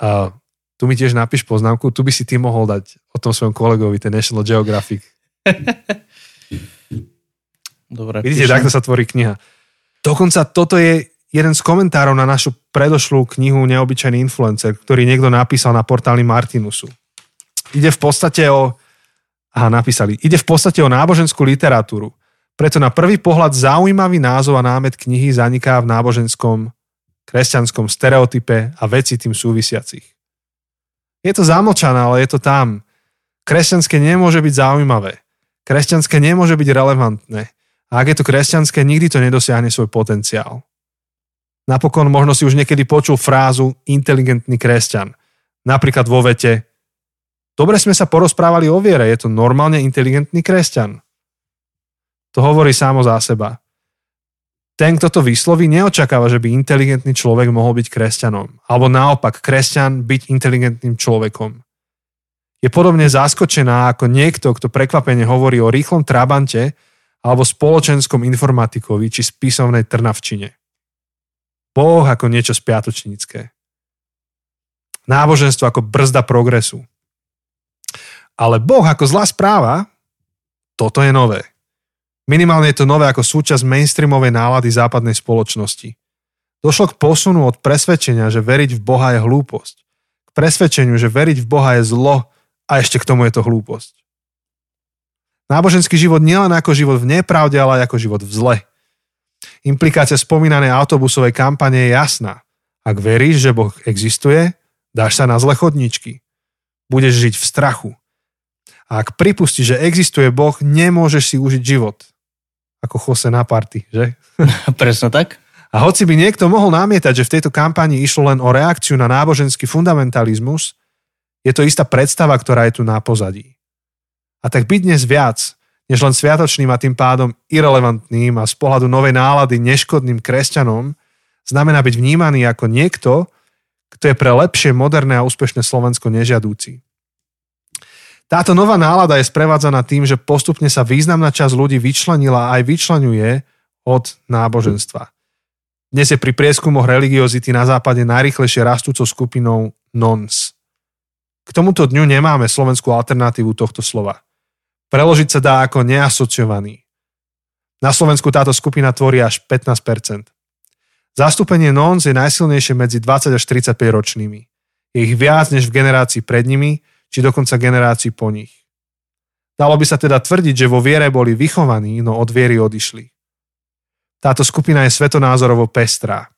A tu mi tiež napíš poznámku, tu by si ty mohol dať o tom svojom kolegovi, ten National Geographic. Dobre, Vidíte, píšem. takto sa tvorí kniha. Dokonca toto je jeden z komentárov na našu predošlú knihu Neobyčajný influencer, ktorý niekto napísal na portáli Martinusu. Ide v podstate o... Aha, napísali. Ide v podstate o náboženskú literatúru. Preto na prvý pohľad zaujímavý názov a námet knihy zaniká v náboženskom kresťanskom stereotype a veci tým súvisiacich. Je to zamlčané, ale je to tam. Kresťanské nemôže byť zaujímavé. Kresťanské nemôže byť relevantné. A ak je to kresťanské, nikdy to nedosiahne svoj potenciál. Napokon možno si už niekedy počul frázu inteligentný kresťan. Napríklad vo vete Dobre sme sa porozprávali o viere, je to normálne inteligentný kresťan. To hovorí samo za seba. Ten, kto to vysloví, neočakáva, že by inteligentný človek mohol byť kresťanom. Alebo naopak, kresťan byť inteligentným človekom. Je podobne zaskočená ako niekto, kto prekvapene hovorí o rýchlom trabante alebo spoločenskom informatikovi či spisovnej trnavčine. Boh ako niečo spiatočnícke. Náboženstvo ako brzda progresu. Ale Boh ako zlá správa, toto je nové. Minimálne je to nové ako súčasť mainstreamovej nálady západnej spoločnosti. Došlo k posunu od presvedčenia, že veriť v Boha je hlúposť. K presvedčeniu, že veriť v Boha je zlo a ešte k tomu je to hlúposť. Náboženský život nielen ako život v nepravde, ale aj ako život v zle. Implikácia spomínanej autobusovej kampane je jasná. Ak veríš, že Boh existuje, dáš sa na zle chodničky. Budeš žiť v strachu. A ak pripustíš, že existuje Boh, nemôžeš si užiť život ako chose na party, že? Presne tak. A hoci by niekto mohol námietať, že v tejto kampani išlo len o reakciu na náboženský fundamentalizmus, je to istá predstava, ktorá je tu na pozadí. A tak byť dnes viac, než len sviatočným a tým pádom irrelevantným a z pohľadu novej nálady neškodným kresťanom, znamená byť vnímaný ako niekto, kto je pre lepšie, moderné a úspešné Slovensko nežiadúci. Táto nová nálada je sprevádzaná tým, že postupne sa významná časť ľudí vyčlenila a aj vyčlenuje od náboženstva. Dnes je pri prieskumoch religiozity na západe najrychlejšie rastúcou skupinou nons. K tomuto dňu nemáme slovenskú alternatívu tohto slova. Preložiť sa dá ako neasociovaný. Na Slovensku táto skupina tvorí až 15%. Zastúpenie nons je najsilnejšie medzi 20 až 35 ročnými. Je ich viac než v generácii pred nimi, či dokonca generácií po nich. Dalo by sa teda tvrdiť, že vo viere boli vychovaní, no od viery odišli. Táto skupina je svetonázorovo pestrá.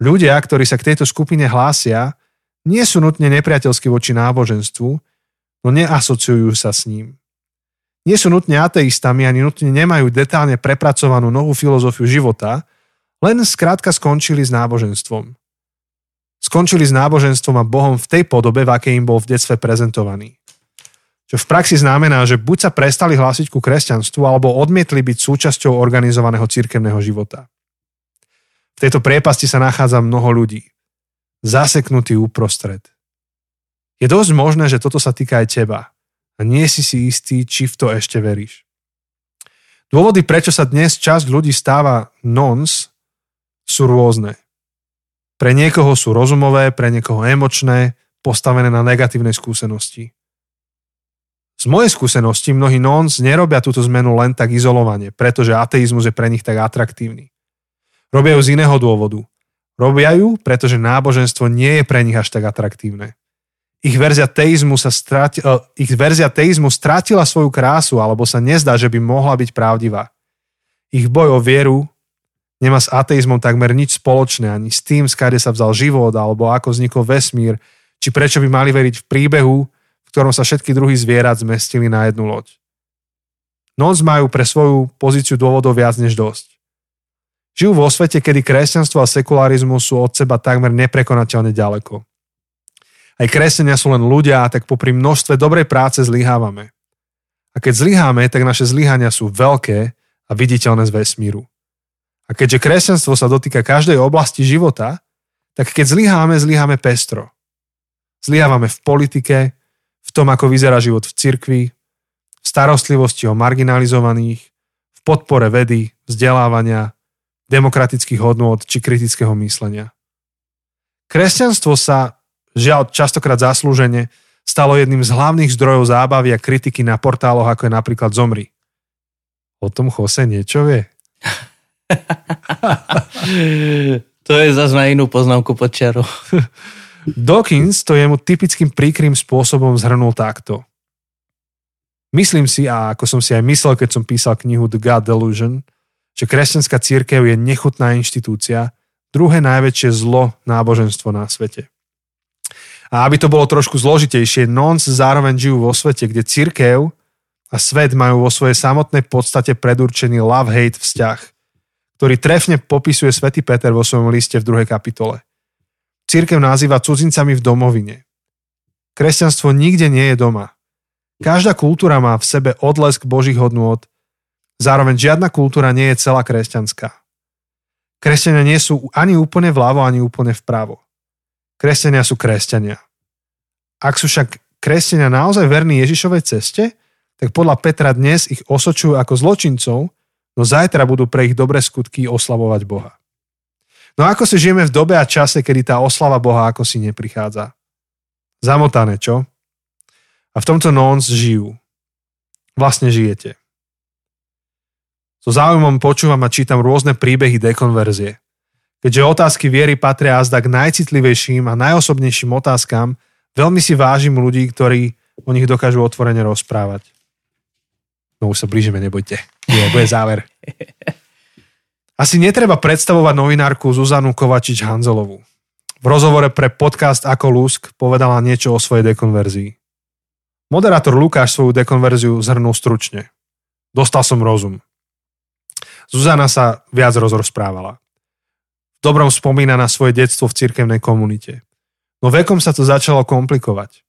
Ľudia, ktorí sa k tejto skupine hlásia, nie sú nutne nepriateľskí voči náboženstvu, no neasociujú sa s ním. Nie sú nutne ateistami ani nutne nemajú detálne prepracovanú novú filozofiu života, len skrátka skončili s náboženstvom. Skončili s náboženstvom a Bohom v tej podobe, v akej im bol v detstve prezentovaný. Čo v praxi znamená, že buď sa prestali hlásiť ku kresťanstvu, alebo odmietli byť súčasťou organizovaného cirkevného života. V tejto priepasti sa nachádza mnoho ľudí. Zaseknutý uprostred. Je dosť možné, že toto sa týka aj teba. A nie si si istý, či v to ešte veríš. Dôvody, prečo sa dnes časť ľudí stáva nons, sú rôzne. Pre niekoho sú rozumové, pre niekoho emočné, postavené na negatívnej skúsenosti. Z mojej skúsenosti mnohí nons nerobia túto zmenu len tak izolovane, pretože ateizmus je pre nich tak atraktívny. Robia ju z iného dôvodu. Robia ju, pretože náboženstvo nie je pre nich až tak atraktívne. Ich verzia teizmu, sa strati, uh, ich verzia teizmu strátila svoju krásu alebo sa nezdá, že by mohla byť pravdivá. Ich boj o vieru nemá s ateizmom takmer nič spoločné ani s tým, skade sa vzal život alebo ako vznikol vesmír, či prečo by mali veriť v príbehu, v ktorom sa všetky druhy zvierat zmestili na jednu loď. Noc majú pre svoju pozíciu dôvodov viac než dosť. Žijú vo svete, kedy kresťanstvo a sekularizmus sú od seba takmer neprekonateľne ďaleko. Aj kresťania sú len ľudia, tak popri množstve dobrej práce zlyhávame. A keď zlyháme, tak naše zlyhania sú veľké a viditeľné z vesmíru. A keďže kresťanstvo sa dotýka každej oblasti života, tak keď zlyháme, zlyháme pestro. Zlyhávame v politike, v tom, ako vyzerá život v cirkvi, v starostlivosti o marginalizovaných, v podpore vedy, vzdelávania, demokratických hodnôt či kritického myslenia. Kresťanstvo sa, žiaľ častokrát zaslúžene, stalo jedným z hlavných zdrojov zábavy a kritiky na portáloch, ako je napríklad Zomri. O tom Jose niečo vie? to je zase na inú poznámku pod čarou. Dawkins to jemu typickým príkrým spôsobom zhrnul takto. Myslím si, a ako som si aj myslel, keď som písal knihu The God Delusion, že kresťanská církev je nechutná inštitúcia, druhé najväčšie zlo náboženstvo na svete. A aby to bolo trošku zložitejšie, nons zároveň žijú vo svete, kde církev a svet majú vo svojej samotnej podstate predurčený love-hate vzťah, ktorý trefne popisuje svätý Peter vo svojom liste v druhej kapitole. Církev nazýva cudzincami v domovine. Kresťanstvo nikde nie je doma. Každá kultúra má v sebe odlesk Božích hodnôt, zároveň žiadna kultúra nie je celá kresťanská. Kresťania nie sú ani úplne vľavo, ani úplne vpravo. Kresťania sú kresťania. Ak sú však kresťania naozaj verní Ježišovej ceste, tak podľa Petra dnes ich osočujú ako zločincov, no zajtra budú pre ich dobré skutky oslavovať Boha. No ako si žijeme v dobe a čase, kedy tá oslava Boha ako si neprichádza? Zamotané, čo? A v tomto nons žijú. Vlastne žijete. So záujmom počúvam a čítam rôzne príbehy dekonverzie. Keďže otázky viery patria azda k najcitlivejším a najosobnejším otázkam, veľmi si vážim ľudí, ktorí o nich dokážu otvorene rozprávať. No už sa blížime, nebojte. Nie, bude záver. Asi netreba predstavovať novinárku Zuzanu Kovačič-Hanzelovú. V rozhovore pre podcast Ako Lusk povedala niečo o svojej dekonverzii. Moderátor Lukáš svoju dekonverziu zhrnul stručne. Dostal som rozum. Zuzana sa viac rozprávala. V dobrom spomína na svoje detstvo v cirkevnej komunite. No vekom sa to začalo komplikovať.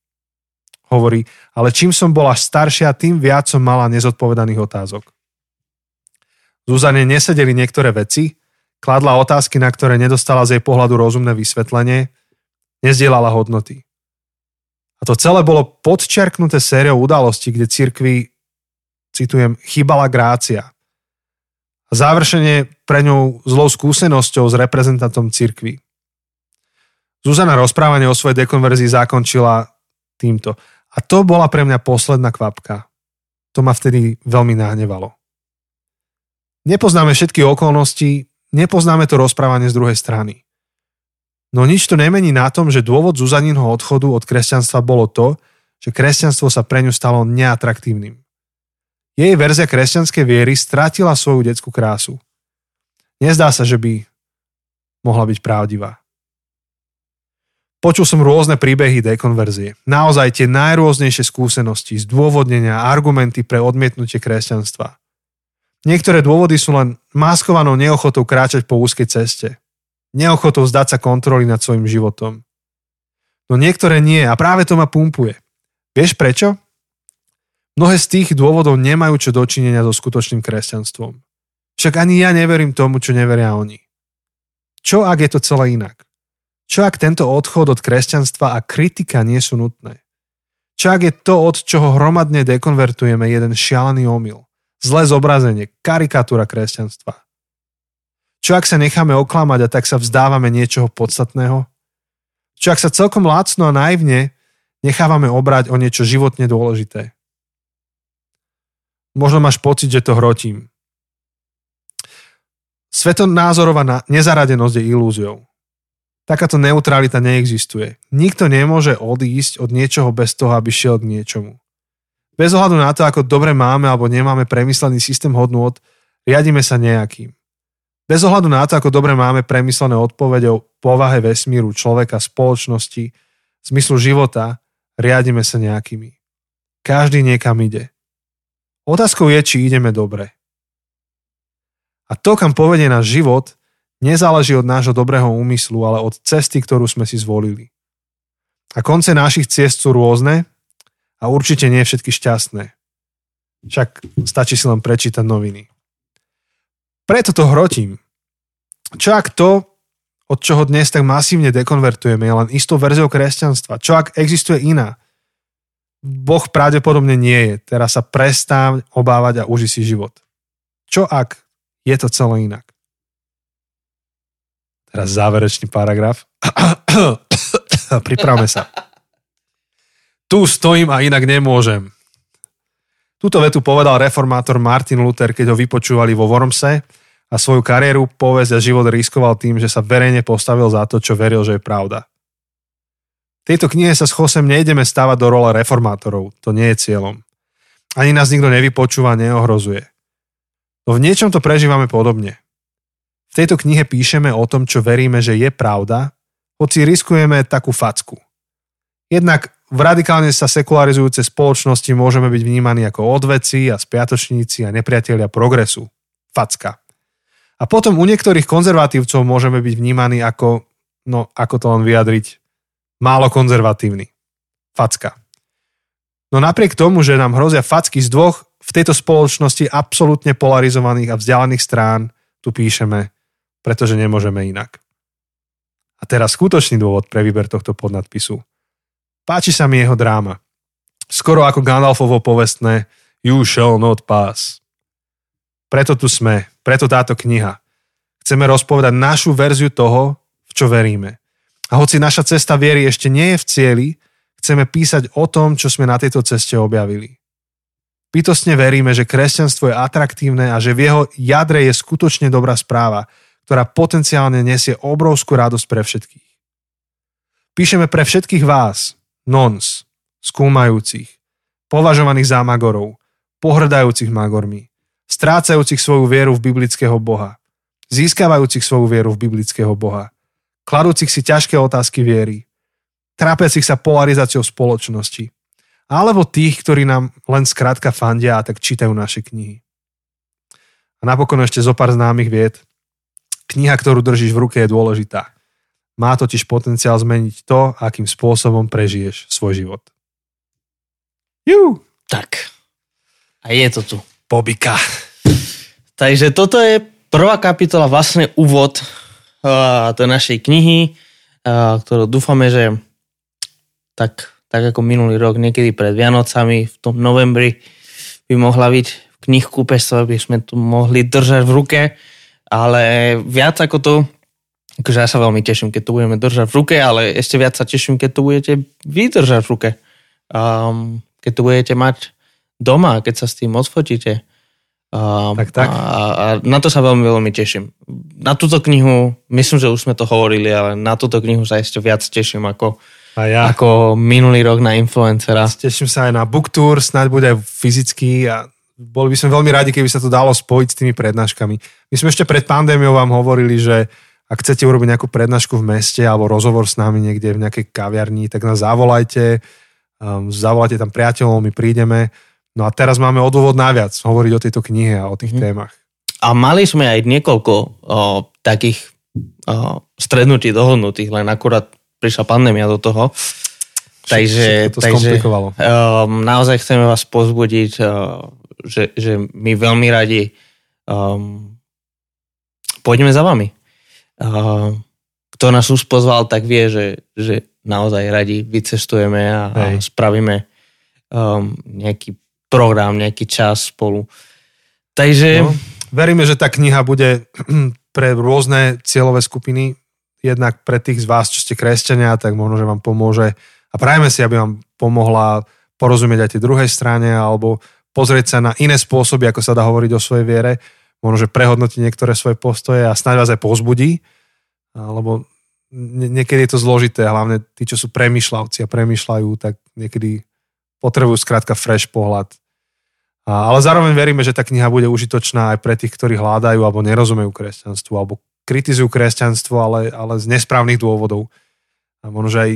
Hovorí, ale čím som bola staršia, tým viac som mala nezodpovedaných otázok. Zuzane nesedeli niektoré veci, kladla otázky, na ktoré nedostala z jej pohľadu rozumné vysvetlenie, nezdielala hodnoty. A to celé bolo podčiarknuté sériou udalostí, kde cirkvi, citujem, chybala grácia. A završenie pre ňou zlou skúsenosťou s reprezentantom cirkvi. Zuzana rozprávanie o svojej dekonverzii zakončila týmto. A to bola pre mňa posledná kvapka. To ma vtedy veľmi nahnevalo. Nepoznáme všetky okolnosti, nepoznáme to rozprávanie z druhej strany. No nič to nemení na tom, že dôvod Zuzaninho odchodu od kresťanstva bolo to, že kresťanstvo sa pre ňu stalo neatraktívnym. Jej verzia kresťanskej viery strátila svoju detskú krásu. Nezdá sa, že by mohla byť pravdivá. Počul som rôzne príbehy dekonverzie. Naozaj tie najrôznejšie skúsenosti, zdôvodnenia a argumenty pre odmietnutie kresťanstva. Niektoré dôvody sú len maskovanou neochotou kráčať po úzkej ceste. Neochotou zdať sa kontroly nad svojim životom. No niektoré nie a práve to ma pumpuje. Vieš prečo? Mnohé z tých dôvodov nemajú čo dočinenia so skutočným kresťanstvom. Však ani ja neverím tomu, čo neveria oni. Čo ak je to celé inak? Čo ak tento odchod od kresťanstva a kritika nie sú nutné? Čo ak je to, od čoho hromadne dekonvertujeme, jeden šialený omyl? Zlé zobrazenie, karikatúra kresťanstva. Čo ak sa necháme oklamať a tak sa vzdávame niečoho podstatného? Čo ak sa celkom lácno a naivne nechávame obrať o niečo životne dôležité? Možno máš pocit, že to hrotím. Svetonázorová nezaradenosť je ilúziou. Takáto neutralita neexistuje. Nikto nemôže odísť od niečoho bez toho, aby šiel k niečomu. Bez ohľadu na to, ako dobre máme alebo nemáme premyslený systém hodnôt, riadime sa nejakým. Bez ohľadu na to, ako dobre máme premyslené odpovede o povahe vesmíru, človeka, spoločnosti, zmyslu života, riadime sa nejakými. Každý niekam ide. Otázkou je, či ideme dobre. A to, kam povedie náš život, nezáleží od nášho dobrého úmyslu, ale od cesty, ktorú sme si zvolili. A konce našich ciest sú rôzne a určite nie všetky šťastné. Však stačí si len prečítať noviny. Preto to hrotím. Čo ak to, od čoho dnes tak masívne dekonvertujeme, je len istou verziou kresťanstva? Čo ak existuje iná? Boh pravdepodobne nie je. Teraz sa prestáň obávať a uži si život. Čo ak je to celé inak? Teraz záverečný paragraf. Pripravme sa. Tu stojím a inak nemôžem. Túto vetu povedal reformátor Martin Luther, keď ho vypočúvali vo Wormse a svoju kariéru, povesť a život riskoval tým, že sa verejne postavil za to, čo veril, že je pravda tejto knihe sa s Chosem nejdeme stávať do role reformátorov. To nie je cieľom. Ani nás nikto nevypočúva, neohrozuje. No v niečom to prežívame podobne. V tejto knihe píšeme o tom, čo veríme, že je pravda, hoci riskujeme takú facku. Jednak v radikálne sa sekularizujúcej spoločnosti môžeme byť vnímaní ako odveci a spiatočníci a nepriatelia progresu. Facka. A potom u niektorých konzervatívcov môžeme byť vnímaní ako, no ako to len vyjadriť, málo konzervatívny. Facka. No napriek tomu, že nám hrozia facky z dvoch v tejto spoločnosti absolútne polarizovaných a vzdialených strán, tu píšeme, pretože nemôžeme inak. A teraz skutočný dôvod pre výber tohto podnadpisu. Páči sa mi jeho dráma. Skoro ako Gandalfovo povestné You shall not pass. Preto tu sme, preto táto kniha. Chceme rozpovedať našu verziu toho, v čo veríme. A hoci naša cesta viery ešte nie je v cieli, chceme písať o tom, čo sme na tejto ceste objavili. Bytostne veríme, že kresťanstvo je atraktívne a že v jeho jadre je skutočne dobrá správa, ktorá potenciálne nesie obrovskú radosť pre všetkých. Píšeme pre všetkých vás, nons, skúmajúcich, považovaných za magorov, pohrdajúcich magormi, strácajúcich svoju vieru v biblického Boha, získavajúcich svoju vieru v biblického Boha, kladúcich si ťažké otázky viery, trápiacich sa polarizáciou spoločnosti, alebo tých, ktorí nám len skrátka fandia a tak čítajú naše knihy. A napokon ešte zo pár známych vied. Kniha, ktorú držíš v ruke, je dôležitá. Má totiž potenciál zmeniť to, akým spôsobom prežiješ svoj život. Jú. Tak. A je to tu. Pobika. Takže toto je prvá kapitola, vlastne úvod do našej knihy, ktorú dúfame, že tak, tak ako minulý rok, niekedy pred Vianocami v tom novembri by mohla byť v knihkúpestve, by sme tu mohli držať v ruke, ale viac ako to, akože ja sa veľmi teším, keď to budeme držať v ruke, ale ešte viac sa teším, keď to budete vydržať v ruke. Um, keď to budete mať doma, keď sa s tým odfotíte a, tak, tak. A, a na to sa veľmi, veľmi teším. Na túto knihu, myslím, že už sme to hovorili, ale na túto knihu sa ešte viac teším ako, a ja. ako minulý rok na influencera. Teším sa aj na book tour, snáď bude aj fyzicky a boli by sme veľmi radi, keby sa to dalo spojiť s tými prednáškami. My sme ešte pred pandémiou vám hovorili, že ak chcete urobiť nejakú prednášku v meste alebo rozhovor s nami niekde v nejakej kaviarni, tak nás zavolajte, um, zavolajte tam priateľov, my prídeme No a teraz máme odôvod naviac hovoriť o tejto knihe a o tých hmm. témach. A mali sme aj niekoľko o, takých o, strednutí dohodnutých, len akurát prišla pandémia do toho. Takže, to takže skomplikovalo. um, naozaj chceme vás pozbudiť, uh, že, že my veľmi radi um, pôjdeme za vami. Kto nás už pozval, tak vie, že, že naozaj radi vycestujeme a, a spravíme um, nejaký program, nejaký čas spolu. Takže No, veríme, že tá kniha bude pre rôzne cieľové skupiny, jednak pre tých z vás, čo ste kresťania, tak možno, že vám pomôže. A prajeme si, aby vám pomohla porozumieť aj tej druhej strane alebo pozrieť sa na iné spôsoby, ako sa dá hovoriť o svojej viere, možno, že prehodnotiť niektoré svoje postoje a snáď vás aj pozbudí, lebo nie- niekedy je to zložité, hlavne tí, čo sú premyšľavci a premyšľajú, tak niekedy potrebujú skrátka fresh pohľad. Ale zároveň veríme, že tá kniha bude užitočná aj pre tých, ktorí hľadajú alebo nerozumejú kresťanstvu, alebo kritizujú kresťanstvo, ale, ale z nesprávnych dôvodov. A možno, že aj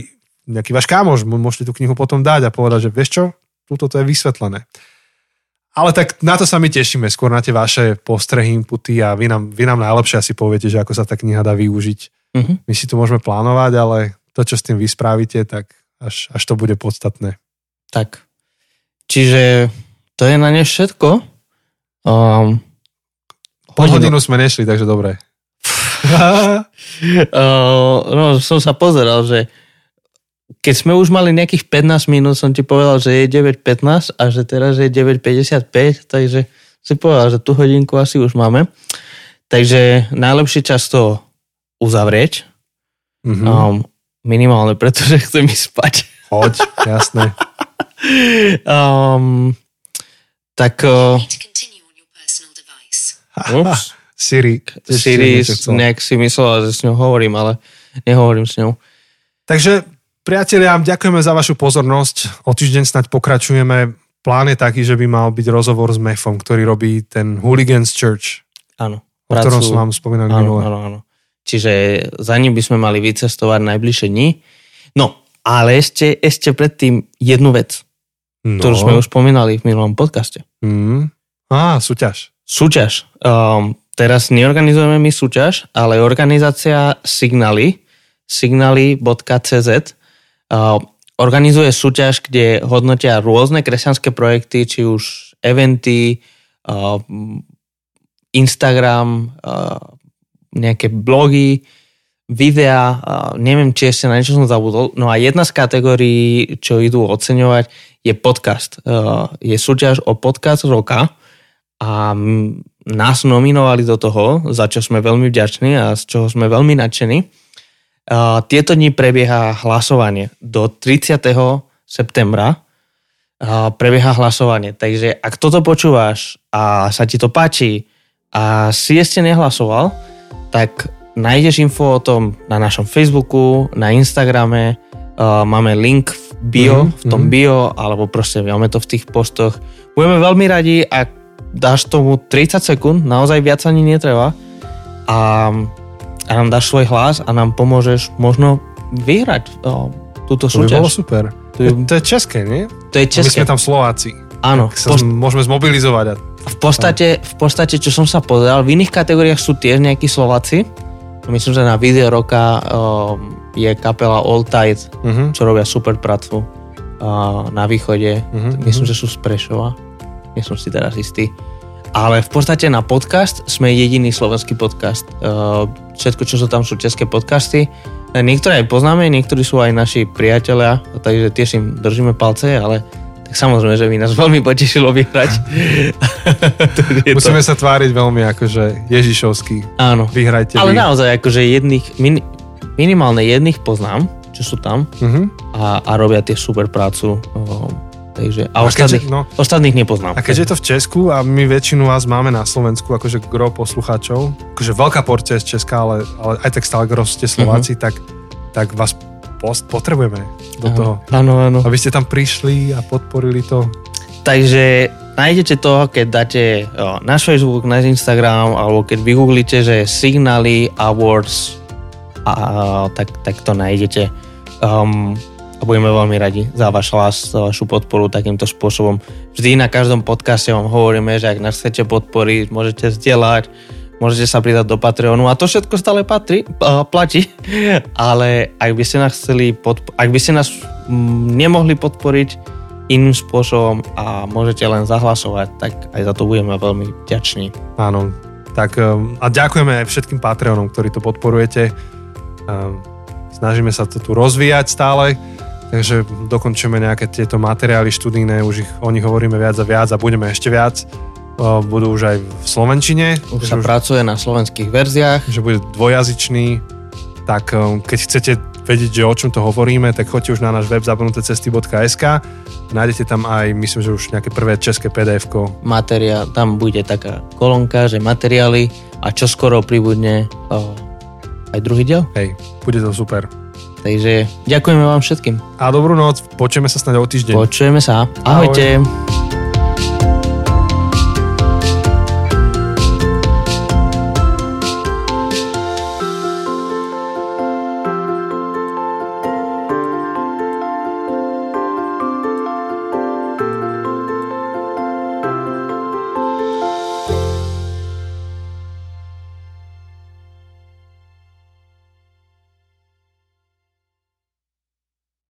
nejaký váš kámoš, môžete tú knihu potom dať a povedať, že vieš čo, túto to je vysvetlené. Ale tak na to sa my tešíme, skôr na tie vaše postrehy, inputy a vy nám, vy nám najlepšie asi poviete, že ako sa tá kniha dá využiť. uh-huh. My si tu môžeme plánovať, ale to, čo s tým vyspravíte, tak až, až to bude podstatné. tak. Čiže to je na ne všetko. Um, Pol hodinu sme nešli, takže dobre. Uh, no, som sa pozeral, že keď sme už mali nejakých 15 minút, som ti povedal, že je 9.15 a že teraz je 9.55, takže si povedal, že tú hodinku asi už máme. Takže najlepší čas to uzavrieť, Mhm. um, minimálne, pretože chcem ísť spať. Poď, jasné. Um, tak uh, ups, Siri. Siri nejak si myslela, že s ňou hovorím, ale nehovorím s ňou. Takže, priatelia, ďakujeme za vašu pozornosť. O týždeň snať pokračujeme. Plán je taký, že by mal byť rozhovor s Mefom, ktorý robí ten Hooligans Church, Áno. o ktorom som vám spomínal Áno, minule. áno, áno. Čiže za ním by sme mali vycestovať najbližšie dni. No, ale ešte, ešte predtým jednu vec, No. ktorú sme už spomínali v minulom podcaste. Mm. Á, súťaž. Súťaž. Um, teraz neorganizujeme my súťaž, ale organizácia Signaly, signaly.cz organizuje súťaž, kde hodnotia rôzne kresťanské projekty, či už eventy, uh, Instagram, uh, nejaké blogy, videá, uh, neviem, či ešte na niečo som zabudol. No a jedna z kategórií, čo idú oceňovať, je podcast. Uh, je súťaž o podcast roka a mm, nás nominovali do toho, za čo sme veľmi vďační a z čoho sme veľmi nadšení. Tieto dni prebieha hlasovanie. Do 30. septembra prebieha hlasovanie. Takže ak toto počúvaš a sa ti to páči a si ešte nehlasoval, tak nájdeš info o tom na našom Facebooku, na Instagrame, máme link v bio, Mhm, v tom mhm. bio, alebo proste máme to v tých postoch. Budeme veľmi radi, ak dáš tomu 30 sekúnd, naozaj viac ani netreba a, a nám dáš svoj hlas a nám pomôžeš možno vyhrať o, túto To by bolo súťaž. super. To je- To je české, nie? To je My české. sme tam Slováci. Áno, sa v, môžeme zmobilizovať. A... v, podstate, v podstate, čo som sa pozeral, v iných kategóriách sú tiež nejakí Slováci. Myslím, že na video roka je kapela All Tide, Uh-huh. čo robia super prácu uh, na východe. Mhm, Myslím, že sú z Prešova. Nie som si teraz istý. Ale v podstate na podcast sme jediný slovenský podcast. Uh, všetko, čo sú tam, sú české podcasty. Niektoré aj poznáme, niektorí sú aj naši priatelia, takže tiež im držíme palce, ale tak samozrejme, že by nás veľmi potešilo vyhrať. Je to- Musíme sa tváriť veľmi akože Ježišovský. Áno. Vyhrajte Ale vy. naozaj, akože jedných, min, minimálne jedných poznám, čo sú tam Uh-huh. a, a robia tie super prácu. Takže, a, A ostatných, keďže- no. ostatných nepoznám. A keďže je to v Česku a my väčšinu vás máme na Slovensku, akože gro poslucháčov, akože veľká porcia z Česka, ale, ale aj tak stále gro ste Slováci, tak, tak vás post, potrebujeme do toho. Áno, áno. Aby ste tam prišli a podporili to. Takže nájdete to, keď dáte náš Facebook, náš Instagram, alebo keď vygooglite, že Signaly Awards, a, tak, tak to nájdete. Um, a budeme veľmi radi za váš hlas, za vašu podporu takýmto spôsobom. Vždy na každom podcaste vám hovoríme, že ak nás chcete podporiť, môžete zdieľať, môžete sa pridať do Patreonu a to všetko stále patrí, platí, ale ak by ste nás chceli podp- ak by ste nás mm, nemohli podporiť iným spôsobom a môžete len zahlasovať, tak aj za to budeme veľmi vďační. Áno, tak um, a ďakujeme aj všetkým Patreonom, ktorí to podporujete. Um, Snažíme sa to tu rozvíjať stále, takže dokončíme nejaké tieto materiály študijné, už ich, o nich hovoríme viac a viac a budeme ešte viac. Budú už aj v Slovenčine. Už sa pracuje na slovenských verziách. že bude dvojazyčný, tak um, keď chcete vedieť, že o čom to hovoríme, tak choďte už na náš web zabudnutecesty.sk nájdete tam aj, myslím, že už nejaké prvé české pdf Materiál, tam bude taká kolónka, že materiály a čo skoro pribudne o, aj druhý diel. Hej, bude to super. Takže ďakujeme vám všetkým. A dobrú noc, počujeme sa snáď o týždeň. Počujeme sa. Ahoj. Ahojte.